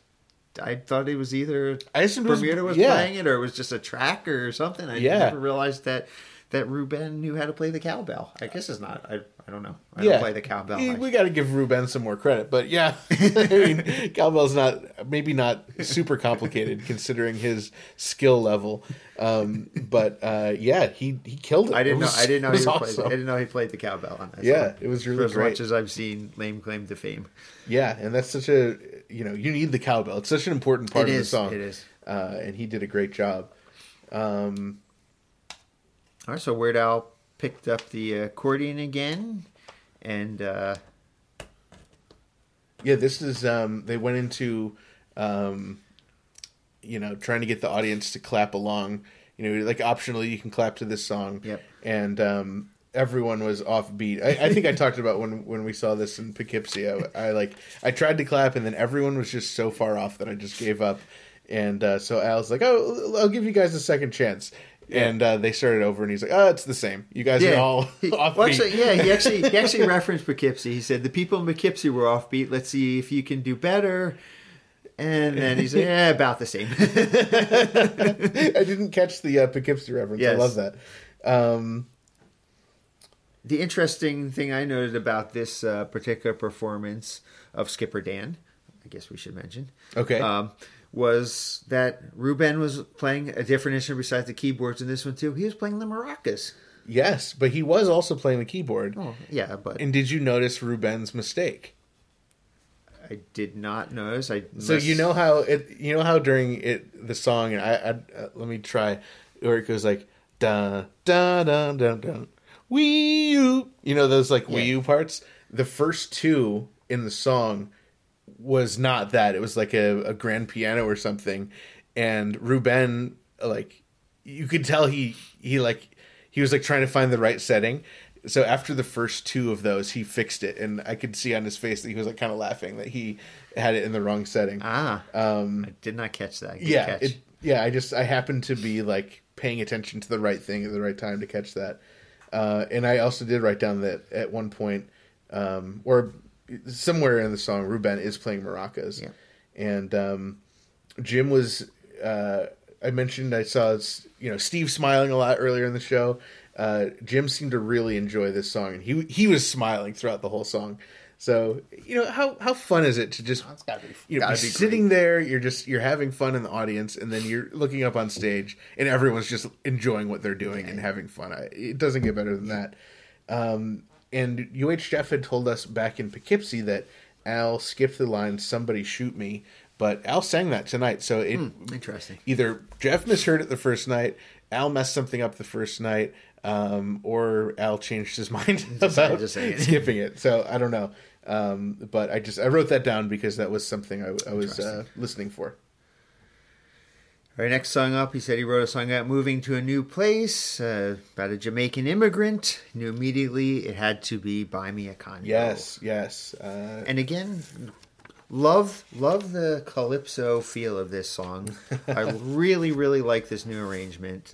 I thought it was either I assumed it was- Bermuda was yeah. playing it or it was just a track or something. I Yeah. never realized that that Ruben knew how to play the cowbell. I guess it's not. I, I don't know. I yeah, don't play the cowbell. We- We got to give Ruben some more credit, but yeah, [laughs] I mean, [laughs] cowbell's not maybe not super complicated considering his skill level, um, but uh, yeah, he he killed it. I didn't It know. I didn't know [laughs] he was played. I didn't know he played the cowbell on that. Yeah, song. it was really For as great. much as I've seen lame claim to fame. Yeah, and that's such a you know you need the cowbell. It's such an important part It of is, the song. it is. uh, and he did a great job. Um, All right, so Weird Al picked up the accordion again, and uh, yeah, this is um, they went into um, you know trying to get the audience to clap along. You know, like optionally you can clap to this song. Yep. And um, everyone was offbeat. I, I think I talked about when when we saw this in Poughkeepsie. I, I like I tried to clap and then everyone was just so far off that I just gave up. And uh, so Al's like, "Oh, I'll give you guys a second chance." And uh, they started over, and he's like, "Oh, it's the same. You guys are all [laughs] offbeat." well, actually, yeah, he actually he actually referenced Poughkeepsie. He said the people in Poughkeepsie were offbeat. Let's see if you can do better. And then he's like, "Yeah, about the same." [laughs] I didn't catch the uh, Poughkeepsie reference. I love that. Um, the interesting thing I noted about this uh, particular performance of Skipper Dan, I guess we should mention, Okay. um, was that Ruben was playing a different instrument besides the keyboards in this one too. He was playing the maracas. yes, but he was also playing the keyboard. Oh, yeah, but And did you notice Ruben's mistake? I did not notice. I So you know how it, you know how during it the song, and I, I uh, let me try, where it goes like da da da da da, wee you, you know those like Yeah. you parts. The first two in the song was not that. It was like a, a grand piano or something, and Ruben like you could tell he he like he was like trying to find the right setting. So after the first two of those, he fixed it, and I could see on his face that he was like kind of laughing that he had it in the wrong setting. ah, Um, I did not catch that. Good yeah, catch. it, yeah. I just I happened to be like paying attention to the right thing at the right time to catch that, uh, and I also did write down that at one point, um, or somewhere in the song, Ruben is playing maracas, Yeah. and um, Jim was. Uh, I mentioned I saw you know Steve smiling a lot earlier in the show. Uh, Jim seemed to really enjoy this song, and he he was smiling throughout the whole song. So you know how how fun is it to just gotta be- you know be be sitting there, you're just you're having fun in the audience, and then you're looking up on stage, and everyone's just enjoying what they're doing and having fun. I, it doesn't get better than that. Um, and UH Jeff had told us back in Poughkeepsie that Al skipped the line "Somebody shoot me," but Al sang that tonight. So it Interesting. either Jeff misheard it the first night, Al messed something up the first night, um, or Al changed his [laughs] mind about just saying it. skipping it. So I don't know. Um, but I just I wrote that down because that was something I, I was uh, listening for. All right, next song up, he said he wrote a song about moving to a new place, uh, about a Jamaican immigrant. Knew immediately it had to be "Buy Me a Condo." Yes, yes. Uh, and again, love love the calypso feel of this song. I [laughs] really really like this new arrangement.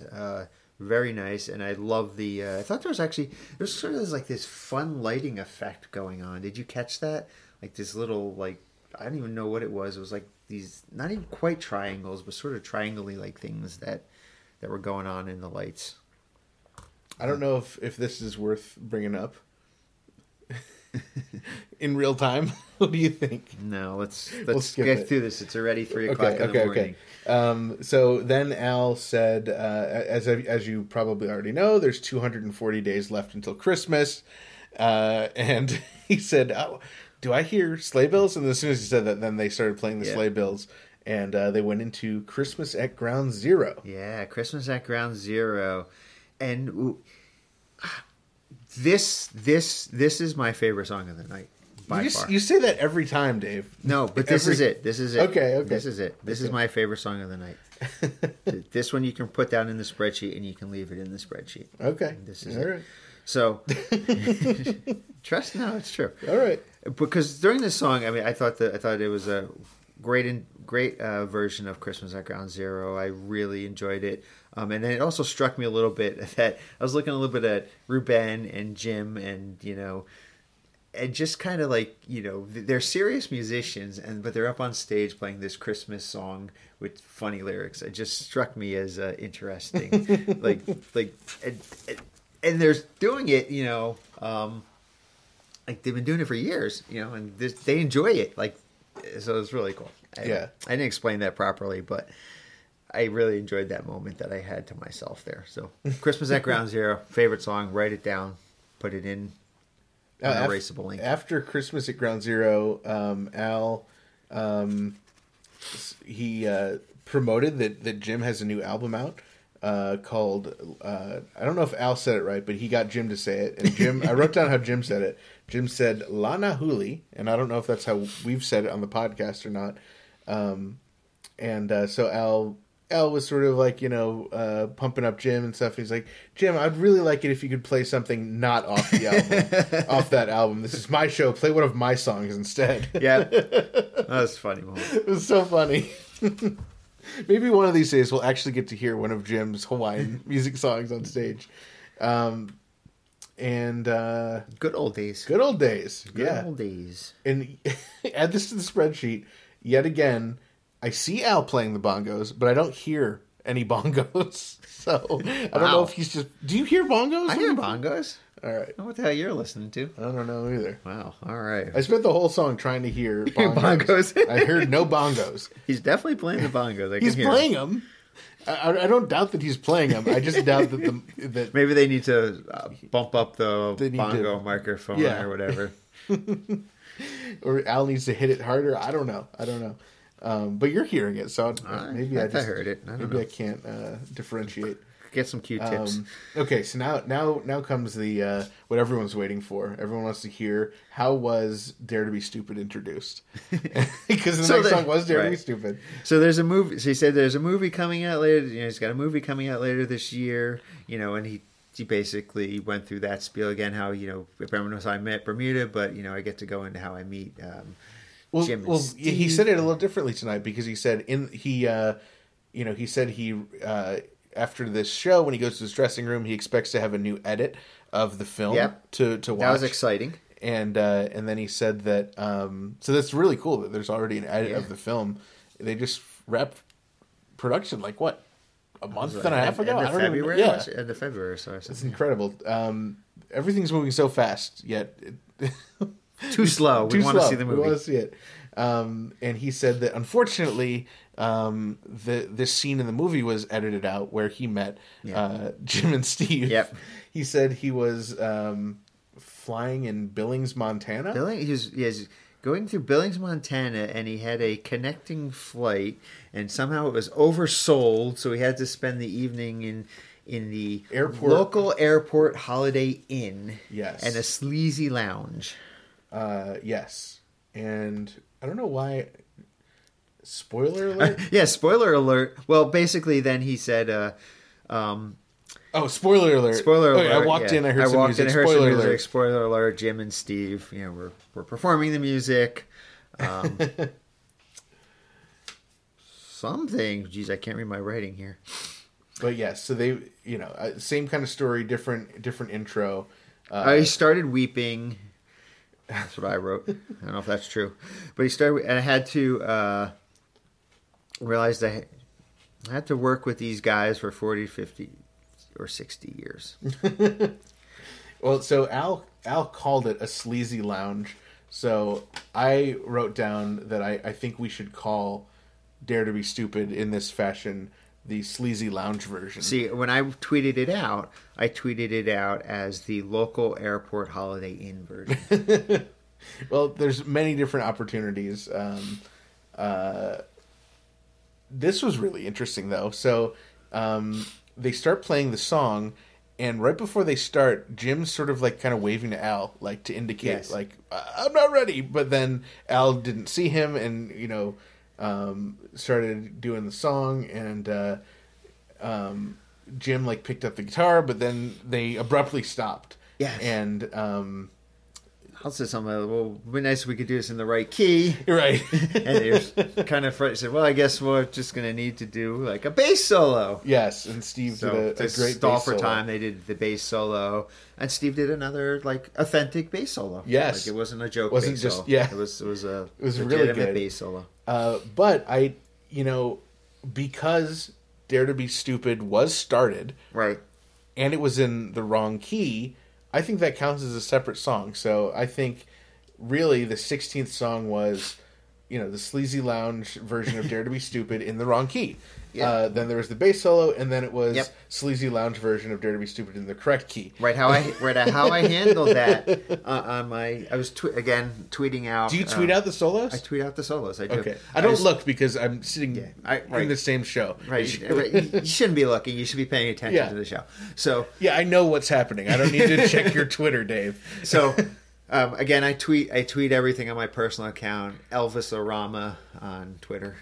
Very nice, and I love the. Uh, I thought there was actually there's sort of like this fun lighting effect going on. Did you catch that? Like this little like I don't even know what it was. It was like these not even quite triangles, but sort of triangly like things that that were going on in the lights. I don't know if if this is worth bringing up [laughs] in real time. [laughs] what do you think? No, let's let's We'll get it. through this. It's already three o'clock in the morning. Um, so then Al said, uh, as as you probably already know, there's 240 days left until Christmas, uh, and [laughs] he said, oh, "Do I hear sleigh bells?" And as soon as he said that, then they started playing the Yeah. sleigh bells, and uh, they went into Christmas at Ground Zero. Yeah, Christmas at Ground Zero, and this this this is my favorite song of the night by You, far. you say that every time, Dave. no, but this Every- is it. This is it. Okay, okay. This is it. This is my favorite song of the night. [laughs] this one you can put down in the spreadsheet, and you can leave it in the spreadsheet. Okay, This is all it. right. So [laughs] [laughs] trust. No, it's true. All right. because during this song, I mean, I thought that I thought it was a great and great uh, version of Christmas at Ground Zero. I really enjoyed it, um, and then it also struck me a little bit [laughs] that I was looking a little bit at Ruben and Jim, and you know, and just kind of like you know, they're serious musicians, and but they're up on stage playing this Christmas song with funny lyrics. It just struck me as uh, interesting, [laughs] like like and, and, they're doing it, you know. Um, like they've been doing it for years, you know, and this, they enjoy it. Like, so it's really cool. I, Yeah. I didn't explain that properly, but I really enjoyed that moment that I had to myself there. So, Christmas at Ground Zero, favorite song. Write it down, put it in Uh, unerasable link. After Christmas at Ground Zero, um, Al, um, he uh, promoted that, that Jim has a new album out uh, called. Uh, I don't know if Al said it right, but he got Jim to say it. And Jim, I wrote down how Jim said it. Jim said Lana Huli, and I don't know if that's how we've said it on the podcast or not. Um, and uh, so Al Al was sort of like you know uh, pumping up Jim and stuff. He's like, Jim, I'd really like it if you could play something not off the album, [laughs] off that album. This is my show. Play one of my songs instead. yeah, [laughs] that was funny it was so funny. [laughs] Maybe one of these days we'll actually get to hear one of Jim's Hawaiian music songs on stage. Um, and uh, Good old days. good old days, Good yeah. old days. and add this to the spreadsheet yet again i see al playing the bongos but i don't hear any bongos [laughs] so i don't know if he's just do you hear bongos I hear bongos. all right I don't know what the hell you're listening to. i don't know either Wow. All right. i spent the whole song trying to hear [laughs] bongos, Bongos. i heard no bongos [laughs] He's definitely playing the bongos. I he's playing them I, I- I don't doubt that he's playing them. I just doubt that the that Maybe they need to uh, bump up the bongo to- microphone Yeah. or whatever. or Al needs to hit it harder. I don't know. I don't know. Um, but you're hearing it, so I- maybe I, I just heard it. I maybe know. I can't uh, differentiate. Get some Q-tips. Um, okay, so now now now comes the uh, what everyone's waiting for. Everyone wants to hear how was Dare to Be Stupid introduced [laughs] because the So next the- song was Dare to Be. Stupid. so there's a movie. So he said there's a movie coming out later. You know, he's got a movie coming out later this year. You know, and he he basically went through that spiel again. How you know if everyone knows how I met Bermuda, but you know I get to go into how I meet. Um, Well, Jim well, he said it a little differently tonight because he said in he uh, you know he said he uh, after this show when he goes to his dressing room he expects to have a new edit of the film Yep. to to watch. that was exciting. and uh, and then he said that um, so that's really cool that there's already an edit Yeah. of the film. They just wrapped production like what a month and a half end ago. of I even- February. yeah? End of February. So it's incredible. Um, everything's moving so fast, yet it, [laughs] too slow. We too want to see the movie. We want to see it. Um, and he said that unfortunately, um, the this scene in the movie was edited out where he met Yeah. uh, Jim and Steve. Yep. He said he was um, flying in Billings, Montana. Billing, he was, he was going through Billings, Montana, and he had a connecting flight, and somehow it was oversold, so he had to spend the evening in in the Airport. local airport Holiday Inn, Yes. and a sleazy lounge. Uh, yes, and I don't know why. Spoiler [laughs] alert! yeah, spoiler alert. Well, basically, then he said, uh, um, oh, spoiler alert! spoiler Oh, alert. yeah, I walked yeah. in, I heard some walked music. in, I heard spoiler some music. alert! Spoiler alert. Jim and Steve, you know, we're we're performing the music. Um, [laughs] something. Geez, I can't read my writing here. But yes, so they, you know, uh, same kind of story, different, different intro. Uh, I started weeping. That's what I wrote. I don't know if that's true, but he started, and I had to uh, realize that I had to work with these guys for 40, 50, or 60 years. [laughs] Well, so Al Al called it a sleazy lounge. So I wrote down that I, I think we should call Dare to Be Stupid in this fashion the sleazy lounge version. See, when I tweeted it out, I tweeted it out as the local airport Holiday Inn version. [laughs] Well, there's many different opportunities. Um, uh, this was really interesting though. So um, they start playing the song, and right before they start, Jim's sort of like kind of waving to Al, like to indicate, Yes. like "I- I'm not ready. But then Al didn't see him, and you know, um, started doing the song, and uh, um, Jim like picked up the guitar, but then they abruptly stopped. Yes. and um, I'll say something. like, Well, it'd be nice if we could do this in the right key. [laughs] right. [laughs] and they were kind of fr- said, "Well, I guess we're just going to need to do like a bass solo." Yes, and Steve So did a, a great stall for solo. time, they did the bass solo, and Steve did another like authentic bass solo. Yes. like it wasn't a joke. Wasn't bass just- solo. yeah. it was. It was a It was really good. bass solo. Uh, but I, you know, because Dare to Be Stupid was started Right. and it was in the wrong key, I think that counts as a separate song. So I think really the 16th song was, you know, the sleazy lounge version of Dare to Be Stupid in the wrong key. Yeah. Uh, then there was the bass solo, and then it was Yep. sleazy lounge version of Dare to Be Stupid in the correct key. Right. How I [laughs] right how I handled that uh, on my. I was tw- again tweeting out. Do you tweet uh, out the solos? I tweet out the solos. I do. okay, I don't was- look because I'm sitting Yeah, I- in the same show. Right, right, you shouldn't be looking. You should be paying attention Yeah. to the show. So, Yeah, I know what's happening. I don't need to check your Twitter, Dave. [laughs] so [laughs] um, again, I tweet. I tweet everything on my personal account, Elvis Orama on Twitter,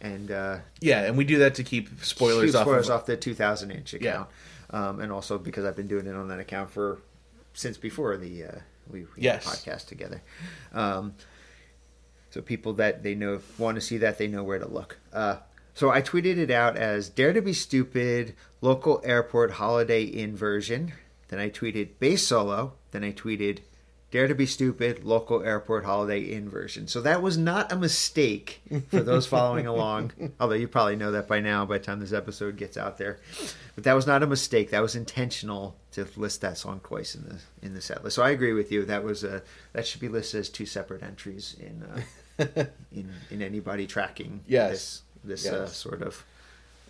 and uh, Yeah, and we do that to keep spoilers shoot off. spoilers of, off the 2000 inch account, um, and also because I've been doing it on that account for since before the uh, we, we Yes. podcast together. Um, so people that they know want to see that they know where to look. Uh, so I tweeted it out as "Dare to be stupid" local airport Holiday Inn version. Then I tweeted bass solo. Then I tweeted "Dare to be stupid" local airport Holiday Inn version. So that was not a mistake for those following [laughs] along. Although you probably know that by now by the time this episode gets out there. But that was not a mistake. That was intentional to list that song twice in the in the set list. So I agree with you. That was a that should be listed as two separate entries in uh, [laughs] in in anybody tracking Yes. this this uh, sort of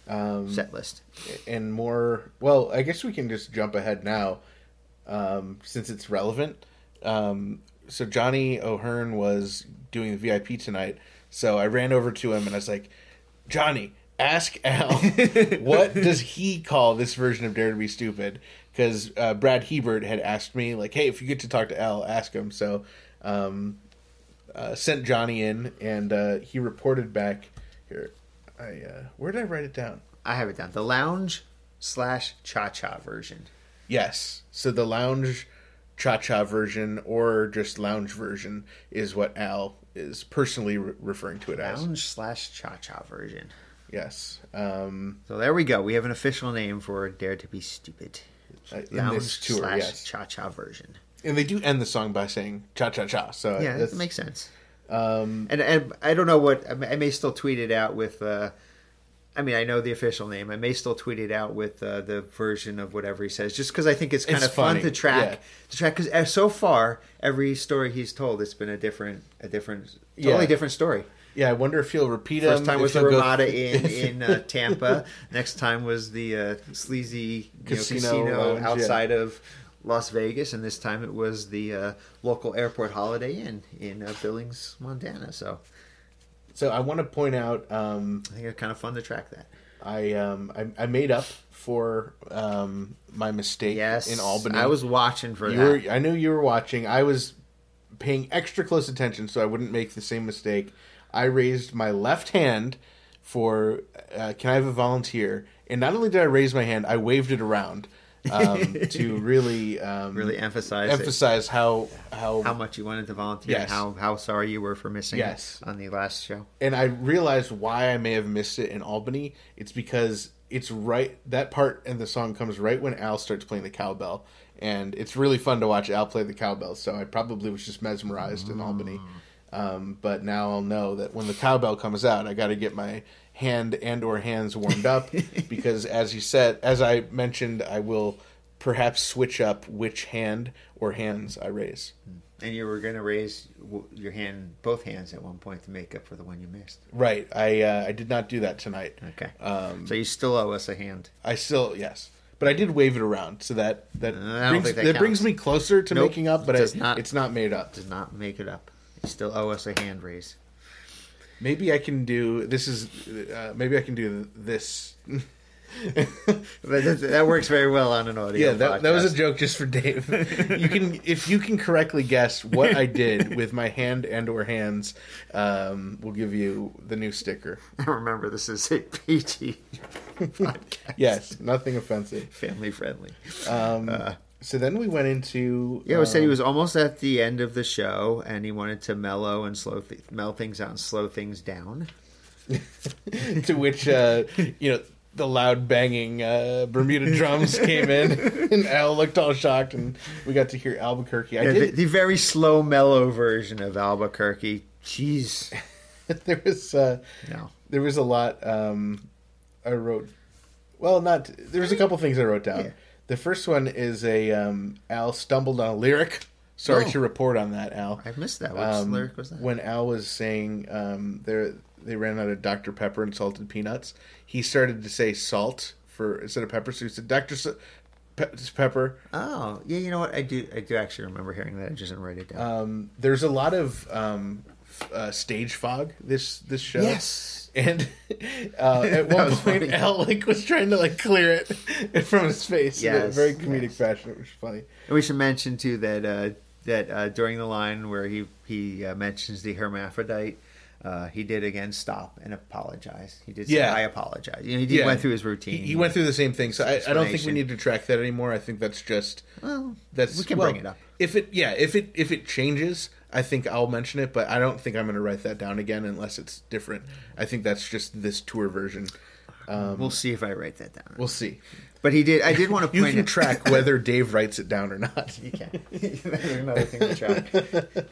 um, set list. and more. Well, I guess we can just jump ahead now, um, since it's relevant. Um, so Johnny O'Hearn was doing the VIP tonight, so I ran over to him and I was like, "Johnny, ask Al [laughs] what does he call this version of Dare to Be Stupid?" Because uh, Brad Hebert had asked me, like, "Hey, if you get to talk to Al, ask him." So. Um, uh, sent Johnny in, and uh, he reported back. Here, I uh, where did I write it down? I have it down. The lounge slash cha cha version. Yes. So the lounge cha cha version or just lounge version is what Al is personally re- referring to it as. Lounge slash cha cha version. Yes. Um, So there we go. We have an official name for Dare to be Stupid. Uh, in Lounge this tour, slash yes. cha cha version. and they do end the song by saying cha cha cha. So Yeah, that makes sense. um, And and I don't know what I may, I may still tweet it out with. Uh, I mean, I know the official name. I may still tweet it out with uh, the version of whatever he says, just because I think it's kind It's of fun to track. yeah. To track because so far every story he's told, it's been a different, a different, totally Yeah. different story. yeah, I wonder if he'll repeat First them. time was the he'll go- Ramada [laughs] in in uh, Tampa. Next time was the uh, sleazy you know, Casino casino, lounge, yeah. outside of Las Vegas, and this time it was the uh, local airport Holiday Inn in uh, Billings, Montana. So So I want to point out. Um, I think it's kind of fun to track that. I um I, I made up for um my mistake Yes, in Albany. I was watching for You that. were, I knew you were watching. I was paying extra close attention so I wouldn't make the same mistake, I raised my left hand for uh, "Can I have a volunteer?" And not only did I raise my hand, I waved it around um, [laughs] to really, um, Really emphasize it. emphasize how how how much you wanted to volunteer and Yes. how, how sorry you were for missing Yes. on the last show. and I realized why I may have missed it in Albany. It's because it's right that part in the song comes right when Al starts playing the cowbell, and it's really fun to watch Al play the cowbell. So I probably was just mesmerized in Albany. Um, but now I'll know that when the cowbell comes out, I got to get my hand and or hands warmed up [laughs] because, as you said, as I mentioned, I will perhaps switch up which hand or hands I raise. And you were going to raise your hand, both hands at one point to make up for the one you missed. Right. I uh, I did not do that tonight. Okay. Um, so you still owe us a hand. I still yes, but I did wave it around, so that that brings, that that brings me closer to Nope, making up, but does I, not. it's not made up. Does not make it up. You still owe us a hand raise. Maybe I can do this. Is uh, maybe I can do this. That, works very well on an audio. yeah, that, that was a joke just for Dave. you can if you can correctly guess what I did [laughs] with my hand and or hands, um, we'll give you the new sticker. [laughs] Remember, this is a PG [laughs] podcast. Yes, nothing offensive. Family friendly. Um, so then we went into Yeah, it said he um, was almost at the end of the show, and he wanted to mellow and slow th- mellow things out and slow things down. [laughs] to which uh, you know the loud banging uh, Bermuda drums [laughs] came in, [laughs] and Al looked all shocked, and we got to hear Albuquerque. I Yeah, the, did. the very slow, mellow version of Albuquerque. Jeez, there was uh, no. there was a lot. Um, I wrote. Well, not there was a couple things I wrote down. Yeah. The first one is a um, Al stumbled on a lyric. Sorry Oh. to report on that, Al. I missed that. Which Um, lyric was that? When Al was saying um, they they ran out of Dr Pepper and salted peanuts, he started to say salt for instead of pepper. So he said Dr. Pe- Pepper. Oh, yeah. You know what? I do. I do actually remember hearing that. I just didn't write it down. Um, there's a lot of um, uh, stage fog this this show. Yes. And uh, [laughs] at one was point, funny. Al like was trying to like clear it [laughs] from his face in a Yes, very comedic yes. fashion. It was funny. And we should mention too that uh, that uh, during the line where he he uh, mentions the hermaphrodite, uh, he did again stop and apologize. He did say, Yeah. "I apologize." You know, he did, went through his routine. He, he went through the same thing. So I, I don't think we need to track that anymore. I think that's just Well, that's we can well, bring it up. if it yeah if it if it changes. I think I'll mention it, but I don't think I'm going to write that down again unless it's different. I think that's just this tour version. Um, we'll see if I write that down. We'll see. but he did. I did want to [laughs] You point can it- track [laughs] whether Dave writes it down or not. [laughs] You can. That's another thing to track.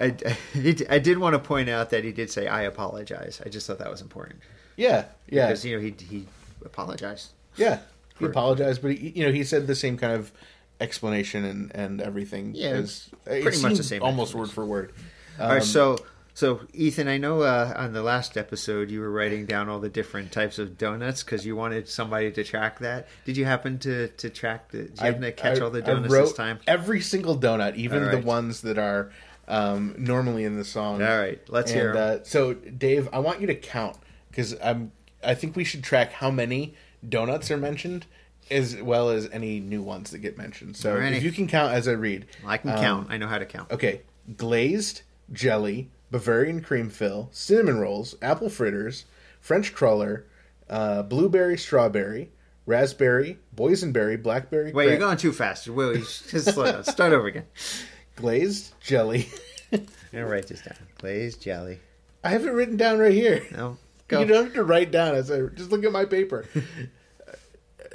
I, I, I did want to point out that he did say, "I apologize." I just thought that was important Yeah, yeah, because you know he he apologized. yeah. He For- apologized, but he, you know he said the same kind of explanation and, and everything. Yeah, it pretty much the same almost word for word. All right, Um, so so Ethan, I know uh, on the last episode you were writing down all the different types of donuts because you wanted somebody to track that. Did you happen to to track the? Did you happen to catch all the donuts this time? Every single donut, even All the ones that are um, normally in the song. All right, let's and, hear. Uh, so, Dave, I want you to count because I'm. I think we should track how many donuts are mentioned, as well as any new ones that get mentioned. So, Alrighty. if you can count as I read, I can um, count. I know how to count. Okay, glazed jelly, Bavarian cream fill, cinnamon rolls, apple fritters, French cruller, uh, blueberry, strawberry, raspberry, boysenberry, blackberry. Wait, you're going too fast. Wait, [laughs] wait, just slow down. Start over again. glazed jelly. [laughs] I'm gonna write this down. Glazed jelly. I have it written down right here. No, go. You don't have to write down as I just look at my paper. [laughs]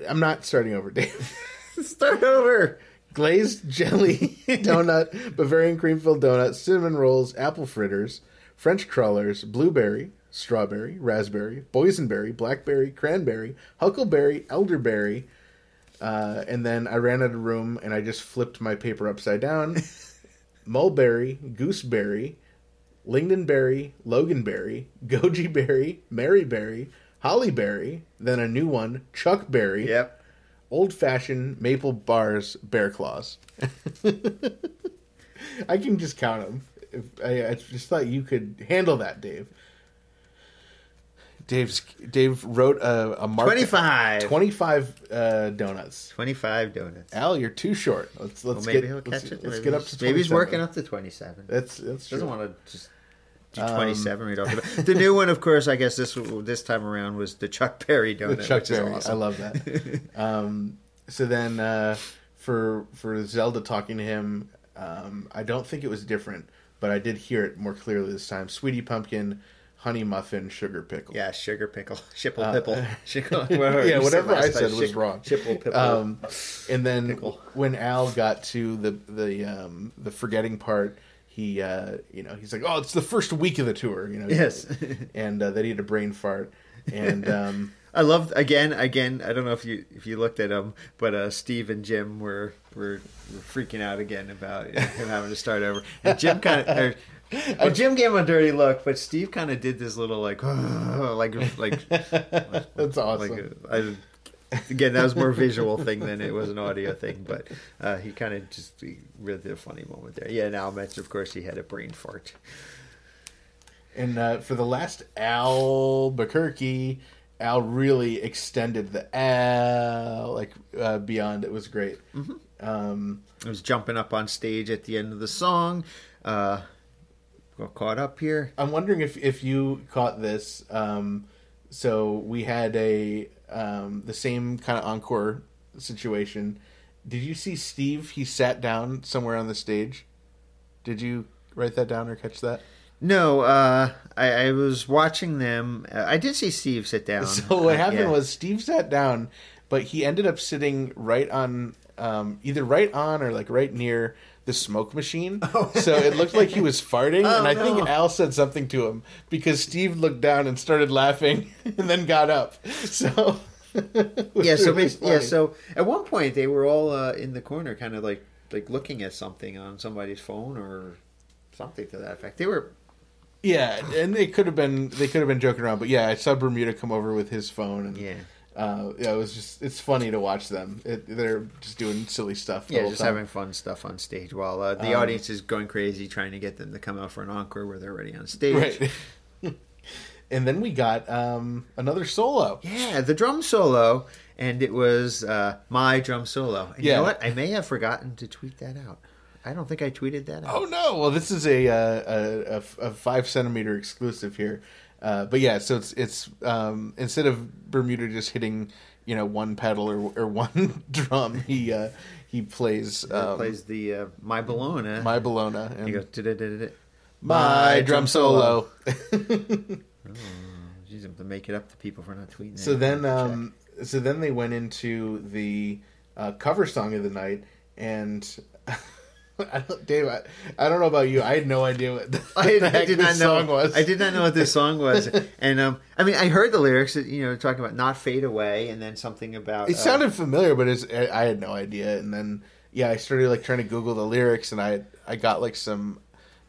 I'm not starting over, [laughs] Dave. Start over. Glazed jelly [laughs] donut, Bavarian cream filled donut, cinnamon rolls, apple fritters, French crullers, blueberry, strawberry, raspberry, boysenberry, blackberry, cranberry, huckleberry, elderberry. Uh, and then I ran out of room and I just flipped my paper upside down. [laughs] mulberry, gooseberry, lingonberry, loganberry, goji berry, maryberry, hollyberry, then a new one, Chuck Berry. Yep. old fashioned maple bars bear claws. [laughs] I can just count them. If, I, I just thought you could handle that, Dave. Dave's Dave wrote a, a mark 25. 25 uh, donuts. 25 donuts. Al, you're too short. Let's let's Well, maybe get he'll let's, catch it. let's maybe get up to Maybe he's working up to 27. That's that's true. Doesn't want to just 27 right off the new one, of course, I guess this this time around was the Chuck Berry donut, the Chuck which is Berry. awesome. I love that. [laughs] um, so then uh, for for Zelda talking to him, um, I don't think it was different, but I did hear it more clearly this time. Sweetie pumpkin, honey muffin, sugar pickle. Yeah, sugar pickle, [laughs] shipple Uh, pipple, [laughs] Shickle- whatever yeah, whatever I time, said was shick- wrong. Shipple pipple. Um, and then Pickle. when Al got to the the um, the forgetting part, he uh, you know he's like, oh, it's the first week of the tour, you know. Yes. [laughs] and uh, that he had a brain fart, and um, [laughs] I love again, again. I don't know if you if you looked at them, but uh, Steve and Jim were were, were freaking out again about him having to start over. And Jim kind [laughs] of, well, Jim gave him a dirty look, but Steve kind of did this little like, like like that's awesome. like I, again that was more visual thing than it was an audio thing but uh, he kind of just he really did a funny moment there yeah and Al mentioned of course he had a brain fart And uh, for the last Albuquerque, Al really extended the Al like uh, beyond. It was great. Um, I was jumping up on stage at the end of the song uh, got caught up here I'm wondering if if you caught this. Um, so we had a um, the same kind of encore situation. Did you see Steve? He sat down somewhere on the stage. Did you write that down or catch that? no uh, I, I was watching them uh, I did see Steve sit down [laughs] So what Uh, happened yeah. was Steve sat down, but he ended up sitting right on, um, either right on or like right near the smoke machine. [laughs] So it looked like he was farting, and I think Oh. Al said something to him because Steve looked down and started laughing, [laughs] and then got up. So [laughs] yeah so really yeah so at one point they were all uh, in the corner kind of like like looking at something on somebody's phone or something to that effect they were yeah, and they could have been they could have been joking around, but yeah, I saw Bermuda come over with his phone, and yeah uh, yeah, it was just it's funny to watch them. It, they're just doing silly stuff. Yeah, just time. having fun stuff on stage while uh, the Um, audience is going crazy trying to get them to come out for an encore where they're already on stage. Right. [laughs] and then we got um, another solo. Yeah, the drum solo, and it was uh, my drum solo. And you Yeah. know what? I may have forgotten to tweet that out. I don't think I tweeted that out. Oh no! Well, this is a uh, a, a, a five centimeter exclusive here. Uh, but yeah, so it's it's um, instead of Bermuda just hitting you know one pedal or, or [laughs] one drum, he uh, he plays um, plays the uh, my Bologna. my Bologna and He goes, "Da-da-da-da-da." my drum solo. Jeez, [laughs] I'm to make it up to people for not tweeting. So then, um, so then they went into the uh, cover song of the night, and [laughs] [laughs] I don't, Dave, I, I don't know about you. I had no idea what the, I, the I did this not know. song was. I did not know what this song was, [laughs] and um, I mean, I heard the lyrics. You know, talking about not fade away, and then something about It uh, sounded familiar, but it's, I I had no idea. And then, yeah, I started like trying to Google the lyrics, and I I got like some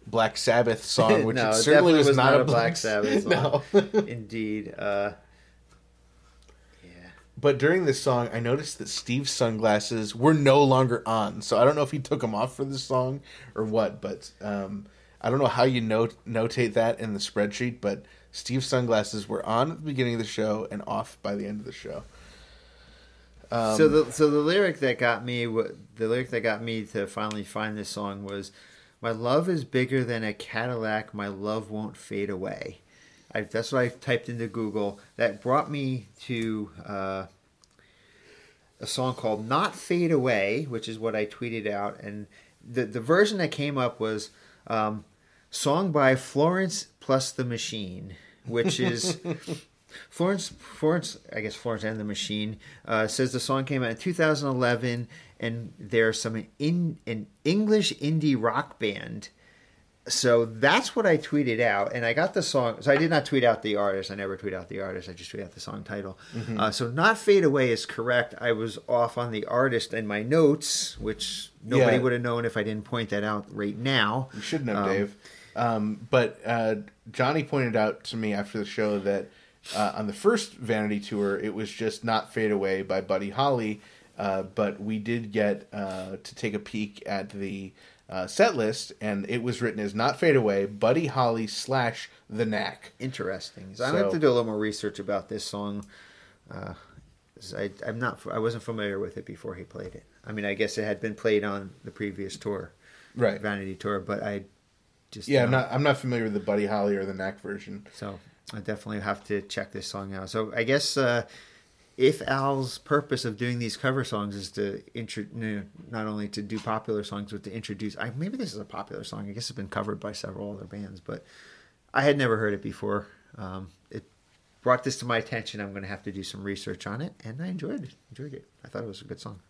Black Sabbath song, [laughs] which no, certainly definitely was, not, a Black Sabbath song. no. Indeed. Uh. But during this song, I noticed that Steve's sunglasses were no longer on. So I don't know if he took them off for this song or what. But um, I don't know how you note notate that in the spreadsheet. But Steve's sunglasses were on at the beginning of the show and off by the end of the show. Um, so the so the lyric that got me the lyric that got me to finally find this song was my love is bigger than a Cadillac my love won't fade away. I, that's what I typed into Google. That brought me to uh, a song called "Not Fade Away," which is what I tweeted out, and the the version that came up was um, song by Florence plus the Machine, which is [laughs] Florence, Florence, I guess Florence and the Machine uh, says the song came out in 2011, and there's some in an English indie rock band. So that's what I tweeted out, and I got the song. So I did not tweet out the artist. I never tweet out the artist. I just tweet out the song title. Uh, so "Not Fade Away" is correct. I was off on the artist in my notes, which nobody Yeah. would have known if I didn't point that out right now. You should know, Um, Dave. Um, but uh, Johnny pointed out to me after the show that uh, on the first Vanity tour, it was just "Not Fade Away" by Buddy Holly. Uh, but we did get uh, to take a peek at the uh, set list, and it was written as "Not Fade Away," Buddy Holly slash The Knack. Interesting. So I'm gonna have to do a little more research about this song. Uh, I, I'm not. I wasn't familiar with it before he played it. I mean, I guess it had been played on the previous tour, Right. Vanity tour, but I just Yeah, I'm not. I'm not familiar with the Buddy Holly or the Knack version. So I definitely have to check this song out. So I guess uh, if Al's purpose of doing these cover songs is to intro, you know, not only to do popular songs but to introduce, I, maybe this is a popular song. I guess it's been covered by several other bands, but I had never heard it before. Um, it brought this to my attention. I'm going to have to do some research on it, and I enjoyed it. Enjoyed it. I thought it was a good song.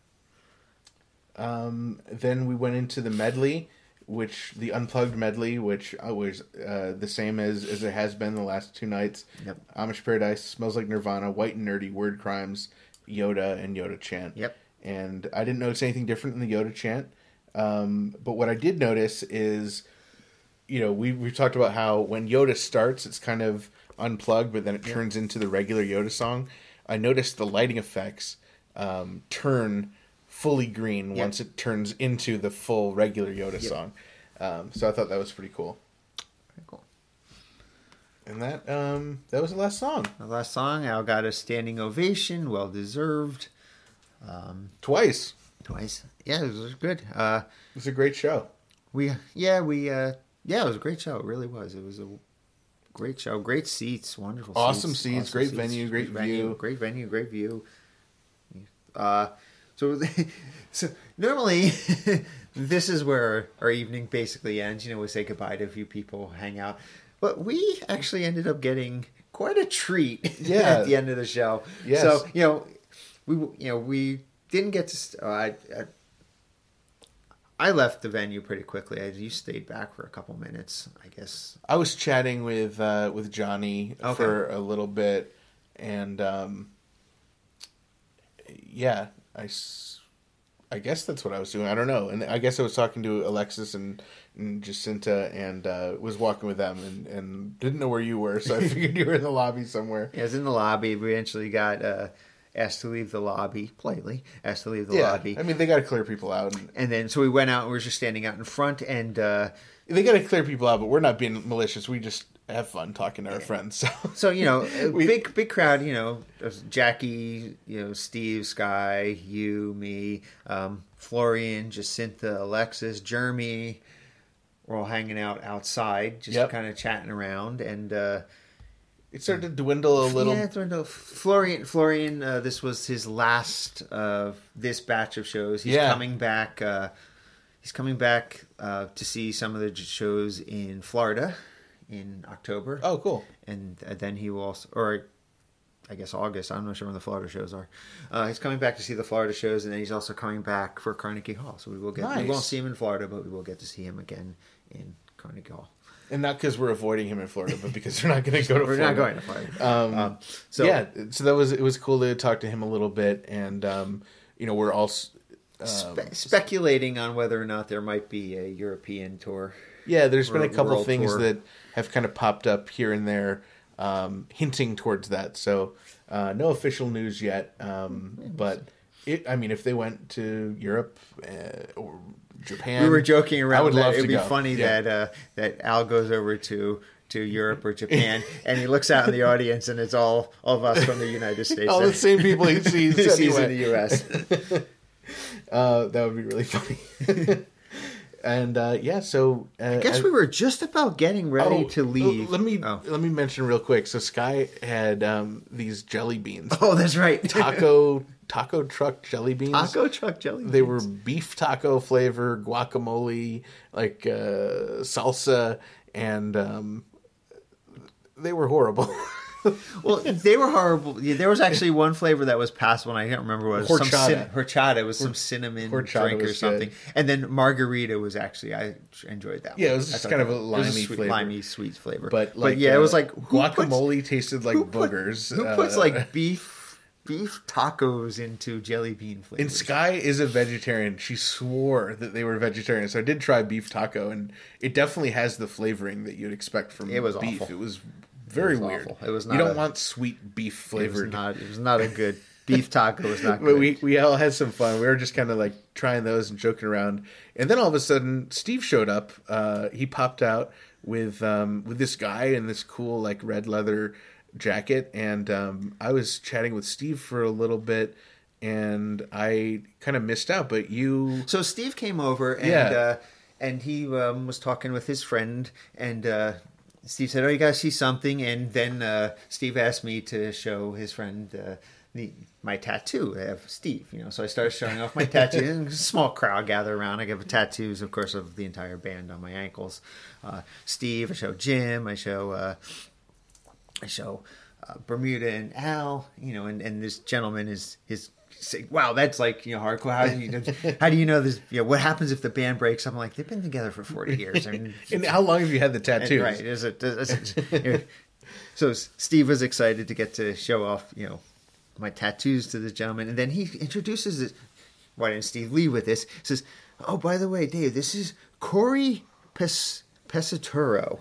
Um, then we went into the medley, which the unplugged medley, which uh, was uh, the same as as it has been the last two nights. Yep. Amish Paradise, Smells Like Nirvana, White and Nerdy, Word Crimes, Yoda, and Yoda Chant. Yep. And I didn't notice anything different in the Yoda Chant. Um, but what I did notice is, you know, we we've talked about how when Yoda starts, it's kind of unplugged, but then it turns into the regular Yoda song. I noticed the lighting effects um, turn fully green Yeah. once it turns into the full regular Yoda song. Um, so I thought that was pretty cool. Very cool. And that um, that was the last song. The last song, Al got a standing ovation, well deserved. Twice. Twice. Yeah, it was good. Uh, It was a great show. We yeah we uh yeah it was a great show. It really was. It was a great show. Great seats. Wonderful. Awesome seats, great venue, great venue, view. Great venue. Great view. Uh, so [laughs] so normally [laughs] this is where our evening basically ends. You know, we say goodbye to a few people, hang out, but we actually ended up getting quite a treat [laughs] Yeah. at the end of the show. Yes. So you know we you know we didn't get to. st- Uh, I, I I left the venue pretty quickly. I, you stayed back for a couple minutes, I guess. I was chatting with uh, with Johnny Okay. for a little bit, and um, yeah, I, I guess that's what I was doing. I don't know, and I guess I was talking to Alexis and, and Jacinta, and uh, was walking with them, and, and didn't know where you were, so I [laughs] figured you were in the lobby somewhere. Yeah, I was in the lobby. We eventually got uh, asked to leave the lobby, politely asked to leave the Yeah, lobby. I mean they got to clear people out, and and then so we went out and we were just standing out in front and uh, they got to clear people out, but we're not being malicious. We just have fun talking to our friends. So [laughs] so you know [laughs] We- big big crowd you know Jackie you know Steve Sky you me um, Florian Jacinta Alexis Jeremy we're all hanging out outside just Yep. kind of chatting around and uh, it started to dwindle a little. Yeah, Dwindle. Florian. Florian. Uh, this was his last of this batch of shows. He's Yeah. coming back. He's coming back uh, to see some of the shows in Florida in October. Oh, cool. and uh, then he will also, or I guess August. I'm not sure when the Florida shows are. Uh, he's coming back to see the Florida shows, and then he's also coming back for Carnegie Hall. So we will get. We won't see him in Florida, but we will get to see him again in Carnegie Hall. And not because we're avoiding him in Florida, but because we're not going to go to We're Florida. not going to Florida. Um, Um, so yeah, so that was it was cool to talk to him a little bit, and um, you know we're all Spe- speculating on whether or not there might be a European tour. yeah. There's been a couple things tour. that have kind of popped up here and there, um, hinting towards that. So uh, no official news yet, um, but it. I mean, if they went to Europe uh, or Japan, we were joking around. I would that love It'd be go. funny Yeah. that uh, that Al goes over to to Europe or Japan, [laughs] and he looks out in the audience, and it's all all of us from the United [laughs] States. all the same people he sees, [laughs] he sees anyway. in the U.S. [laughs] Uh, that would be really [laughs] funny. and uh, yeah, so uh, I guess as- we were just about getting ready Oh, to leave. Let me Oh. let me mention real quick. So Sky had um, these jelly beans, Oh, that's right. [laughs] taco taco truck jelly beans. taco truck jelly. Beans. They were beef taco flavor, guacamole, like uh, salsa, and um, they were horrible. [laughs] well. They were horrible. Yeah, there was actually one flavor that was passable. And I can't remember what it was. Some Horchata. cin- horchata. It was some cinnamon horchata drink or something. good. And then margarita was actually I enjoyed that. Yeah, one. it was just kind of a limey sweet, flavor. limey sweet flavor. but like, yeah, it was uh, like who puts- guacamole tasted like who put- boogers. Who Uh, puts like [laughs] beef beef tacos into jelly bean flavor. And Sky is a vegetarian. She swore that they were vegetarian. So I did try beef taco, and it definitely has the flavoring that you'd expect from It was beef. awful. It was very It was weird. awful. It was not. you don't a- want sweet beef it was flavored. not. It was not a good [laughs] beef taco was not but good. we we all had some fun. We were just kind of like trying those and joking around, and then all of a sudden, Steve showed up. Uh, he popped out with um, with this guy in this cool like red leather jacket, and um, I was chatting with Steve for a little bit, and I kind of missed out. But you, So Steve came over and Yeah. uh, and he um, was talking with his friend and uh, Steve said, "Oh, you guys see something?" And then uh, Steve asked me to show his friend uh, the my tattoo of Steve. You know, so I started showing off my tattoo. and a small crowd gathered around. I give tattoos, of course, of the entire band on my ankles. Uh, Steve, I show Jim, I show. Uh, I show uh, Bermuda and Al, you know, and, and this gentleman is is saying, "Wow, that's like you know hardcore. How do you know, [laughs] how do you know this? You know, what happens if the band breaks?" I'm like, they've been together for 40 years. I mean, [laughs] and how long have you had the and- tattoos? right? Is it? Is it you know, so Steve was excited to get to show off, you know, my tattoos to this gentleman, and then he introduces this. Why didn't Steve lead with this? He says, "Oh, by the way, Dave, this is Cory Pes- Pesaturo.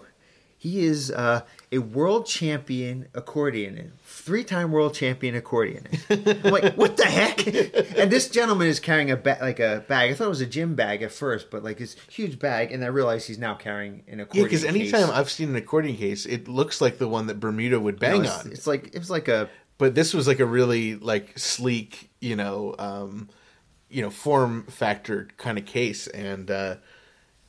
He is uh, a world champion accordionist, three-time world champion accordionist." I'm like, [laughs] "What the heck?" And this gentleman is carrying a ba- like a bag. I thought it was a gym bag at first, but like this huge bag, and I realized he's now carrying an accordion. Yeah, because case. anytime I've seen an accordion case, it looks like the one that Bermuda would bang it's, on. it's like it was like a but this was like a really like sleek, you know, um, you know, form factor kind of case, and uh,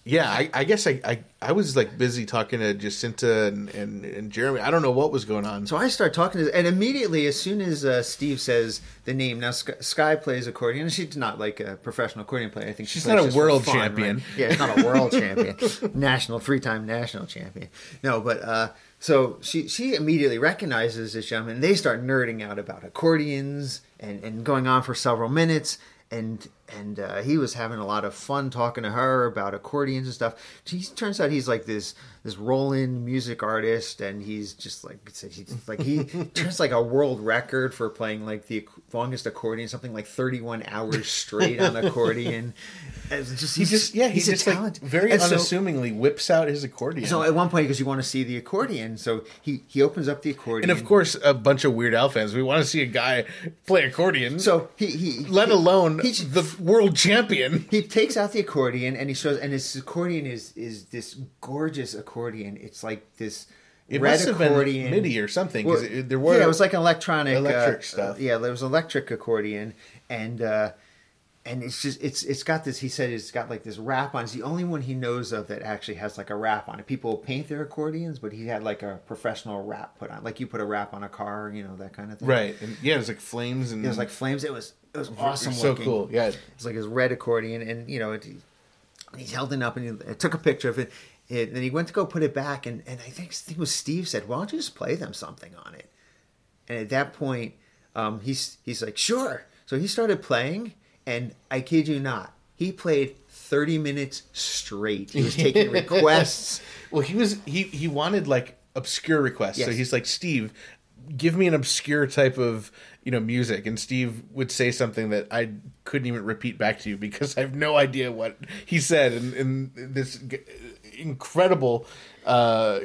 yeah, I, I guess I, I I was like busy talking to Jacinta and, and and Jeremy. I don't know what was going on. So I start talking to, and immediately, as soon as uh, Steve says the name, now Sky, Sky plays accordion. She's not like a professional accordion player. I think She's plays not a world fun, champion. right? Yeah, it's not a world champion, national three-time national champion. No, but uh, so she she immediately recognizes this gentleman. They start nerding out about accordions and and going on for several minutes. And and uh, he was having a lot of fun talking to her about accordions and stuff. He turns out he's like this this Roland music artist, and he's just like he's like he [laughs] turns like a world record for playing like the longest accordion, something like thirty one hours straight on [laughs] accordion. It's just he just yeah, he he's a just like very And so- unassumingly whips out his accordion. so at one point, because you want to see the accordion, so he he opens up the accordion, and of course, a bunch of Weird Al fans. We want to see a guy play accordion. so he he let he- alone he, the world champion. he takes out the accordion and he shows, and his accordion is is this gorgeous accordion. It's like this. It red must accordion. MIDI or something, Well, it- there were yeah, it was like an electronic electric uh, stuff. yeah, there was electric accordion, and uh, and it's just it's it's got this. He said it's got like this wrap on. It's the only one he knows of that actually has like a wrap on it. People paint their accordions, but he had like a professional wrap put on, like you put a wrap on a car, you know that kind of thing. right. And yeah, it was like flames and It was like flames. It was it was awesome. so looking. cool. Yeah. It's like his red accordion, and you know, it, he's held it up, and he, took a picture of it. It. And then he went to go put it back, and, and I think, I think it was Steve said, "Why don't you just play them something on it?" And at that point, um, he's he's like, "Sure." So he started playing, and I kid you not, he played thirty minutes straight. He was taking [laughs] requests. Well, he was he he wanted like obscure requests. So he's like, Steve, give me an obscure type of you know music, and Steve would say something that I couldn't even repeat back to you because I have no idea what he said, and, and this incredible. Uh,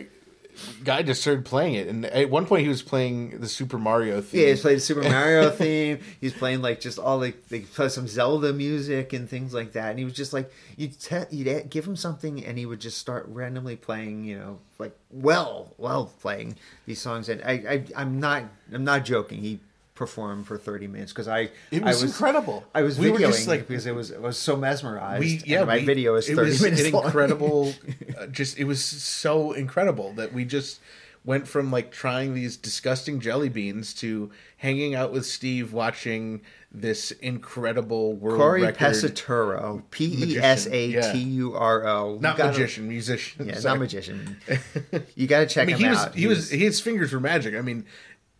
Guy just started playing it, and at one point he was playing the Super Mario theme. Yeah, he's played the Super [laughs] Mario theme. He's playing like just all like they play some Zelda music and things like that. And he was just like you'd te- you'd give him something, and he would just start randomly playing. You know, like well, well playing these songs. And I, I I'm not I'm not joking. He performed for 30 minutes because I It I was incredible. I was We videoing were just, like- because it was I was so mesmerized. we yeah my we- video is it 30 was minutes an long. incredible [laughs] uh, just it was so incredible that we just went from like trying these disgusting jelly beans to hanging out with steve watching this incredible world Cory record Pesaturo, P E S A T U R O. Not magician musician Yeah, [laughs] sorry. not magician. [laughs] You got to check I mean, him he was out. he was his fingers were magic. I mean,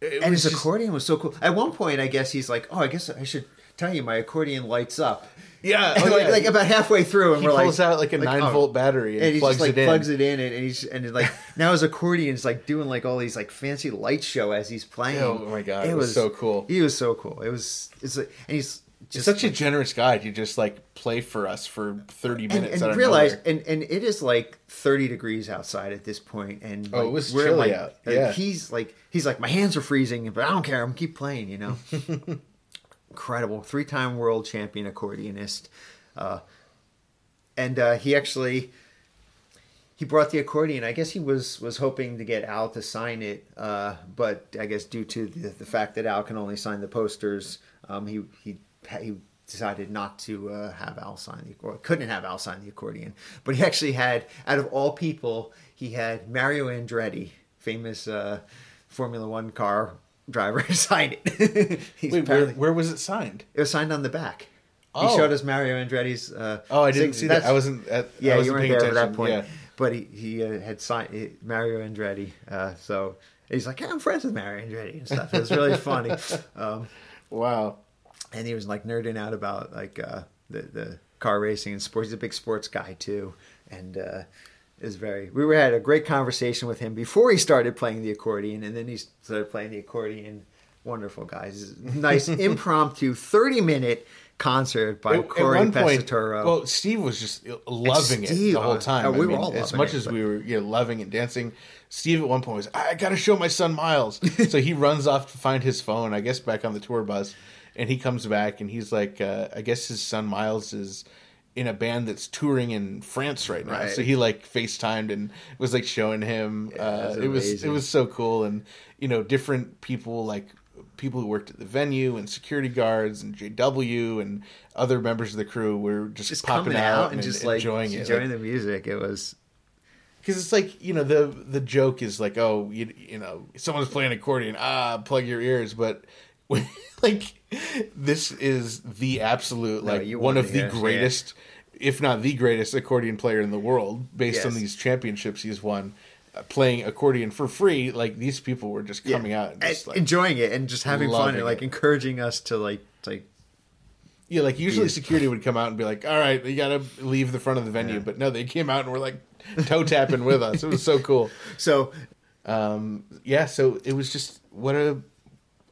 it and his just- accordion was so cool. At one point, I guess he's like, "Oh, I guess I should tell you, my accordion lights up." Yeah, oh, like, yeah. like about halfway through, and He we're like, pulls out, like, a nine oh. volt battery and he plugs just like it in. plugs it in, and, and he's and like [laughs] now his accordion's like doing like all these like fancy light show as he's playing. Oh, my God, it was so cool. He was so cool. It was it's like, and he's He's just such a generous guy to just like play for us for thirty minutes. and out realize and, and it is like 30 degrees outside at this point and Oh, it was chilly like, out. like, Yeah. he's like he's like my hands are freezing but i don't care i'm keep playing you know [laughs] incredible three-time world champion accordionist, uh, and uh, he actually he brought the accordion. I guess he was was hoping to get Al to sign it, uh, but I guess due to the, the fact that Al can only sign the posters, um, he he he decided not to uh, have Al sign the or couldn't have Al sign the accordion. But he actually had, out of all people, he had Mario Andretti, famous uh, Formula One car driver, [laughs] sign it. [laughs] Wait, where, where was it signed? it was signed on the back. Oh. He showed us Mario Andretti's. Uh, Oh, I didn't see that. I wasn't. At, yeah, you wasn't weren't paying there at that point. Yeah. But he he uh, had signed Mario Andretti, uh, so he's like, yeah, I'm friends with Mario Andretti and stuff. It was really [laughs] funny, um, Wow. And he was like nerding out about like uh, the the car racing and sports. He's a big sports guy too, and uh, is very. We were had a great conversation with him before he started playing the accordion, and then he started playing the accordion. Wonderful guys, nice [laughs] impromptu thirty minute concert by At- at Cory point, Pesaturo. well, Steve was just loving it the whole uh, time. oh, we I were mean, all as much it, as but- we were you know, loving and dancing. Steve at one point was, "I got to show my son Miles," [laughs] so he runs off to find his phone. I guess back on the tour bus, and he comes back and he's like, uh, "I guess his son Miles is." In a band that's touring in France right now, Right. so he like FaceTimed and was like showing him. uh, it was it was so cool, and you know, different people like people who worked at the venue and security guards and JW and other members of the crew were just, just popping out out and just like enjoying it. enjoying the music. It was Because it's like you know the the joke is like oh you you know someone's playing accordion ah plug your ears but [laughs] like this is the absolute No, like one of the it, greatest if not the greatest accordion player in the world based on these championships he's won uh, playing accordion for free like these people were just coming out and just like enjoying it and just having fun and like it. encouraging us to like like Yeah, like usually security would come out and be like, "All right, you got to leave the front of the venue," Yeah. but no, they came out and were like toe tapping with us. It was so cool. [laughs] so Um, yeah, so it was just what a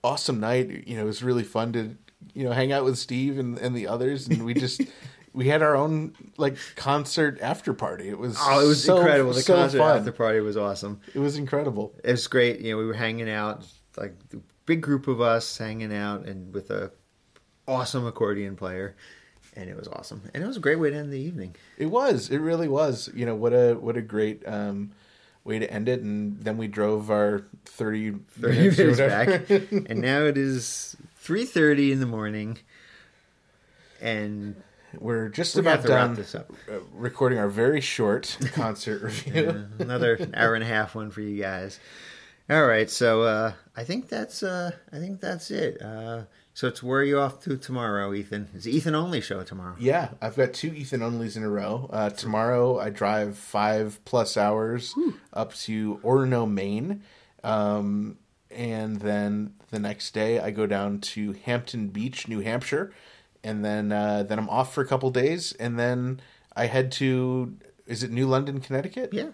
awesome night. You know, it was really fun to you know hang out with Steve and, and the others, and we just [laughs] we had our own like concert after party. It was oh it was so- incredible. The so concert fun. after party was awesome. It was incredible. It was great. You know, we were hanging out like the big group of us hanging out and with a awesome accordion player. And it was awesome. And it was a great way to end the evening. It was. It really was. You know what a what a great um, way to end it. And then we drove our thirty, [laughs] 30 minutes, minutes back. [laughs] and now it is 3.30 in the morning. And We're just we're about to have to wrap done this up. uh, recording our very short [laughs] concert review. Yeah, another hour and a half one for you guys. All right, so uh, I think that's uh, I think that's it. Uh, so it's where are you off to tomorrow, Ethan? It's Ethan only show tomorrow. Yeah, I've got two Ethan Onlys in a row. Uh, tomorrow, I drive five plus hours up to Orono, Maine. Um, and then the next day, I go down to Hampton Beach, New Hampshire. And then, uh, then I'm off for a couple days. And then I head to, is it New London, Connecticut? Yeah,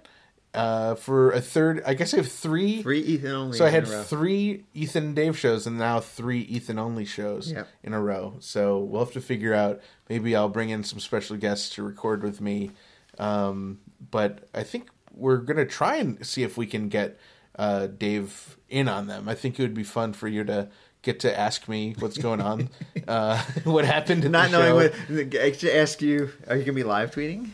Uh, for a third, I guess I have three. three Ethan only. So I had three Ethan and Dave shows and now three Ethan only shows Yep. in a row. So we'll have to figure out. Maybe I'll bring in some special guests to record with me. Um, but I think we're gonna try and see if we can get uh, Dave in on them. I think it would be fun for you to get to ask me what's going on, [laughs] uh, [laughs] what happened in Not knowing show. what, ask you, are you gonna be live tweeting?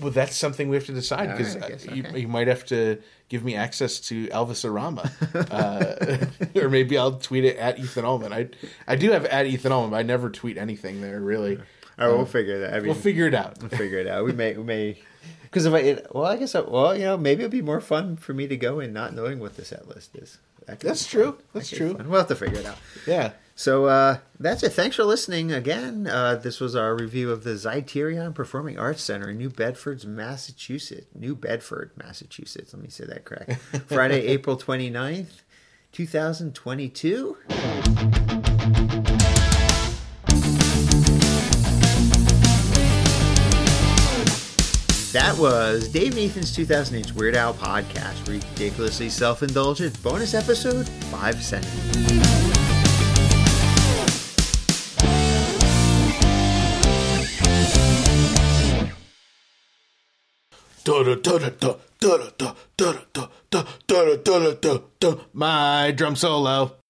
Well, that's something we have to decide because right, guess, you, you might have to give me access to Elvis Arama, uh, [laughs] or maybe I'll tweet it at Ethan Allman. I I do have at Ethan Allman, but I never tweet anything there really. All right, we'll figure that. I mean, We'll figure it out. we'll figure it out. We may, we may, [laughs] because if I, it, well, I guess, I, well, you know, maybe it'd be more fun for me to go in not knowing what the set list is. That That's true. That's That true. We'll have to figure it out. Yeah, So uh, that's it. Thanks for listening again. Uh, this was our review of the Zeiterion Performing Arts Center in New Bedford, Massachusetts. New Bedford, Massachusetts. Let me say that correct. [laughs] Friday, April 29th, 2022. That was Dave Nathan's 2008 Weird Al podcast, ridiculously self indulgent bonus episode 5 cents. My drum solo.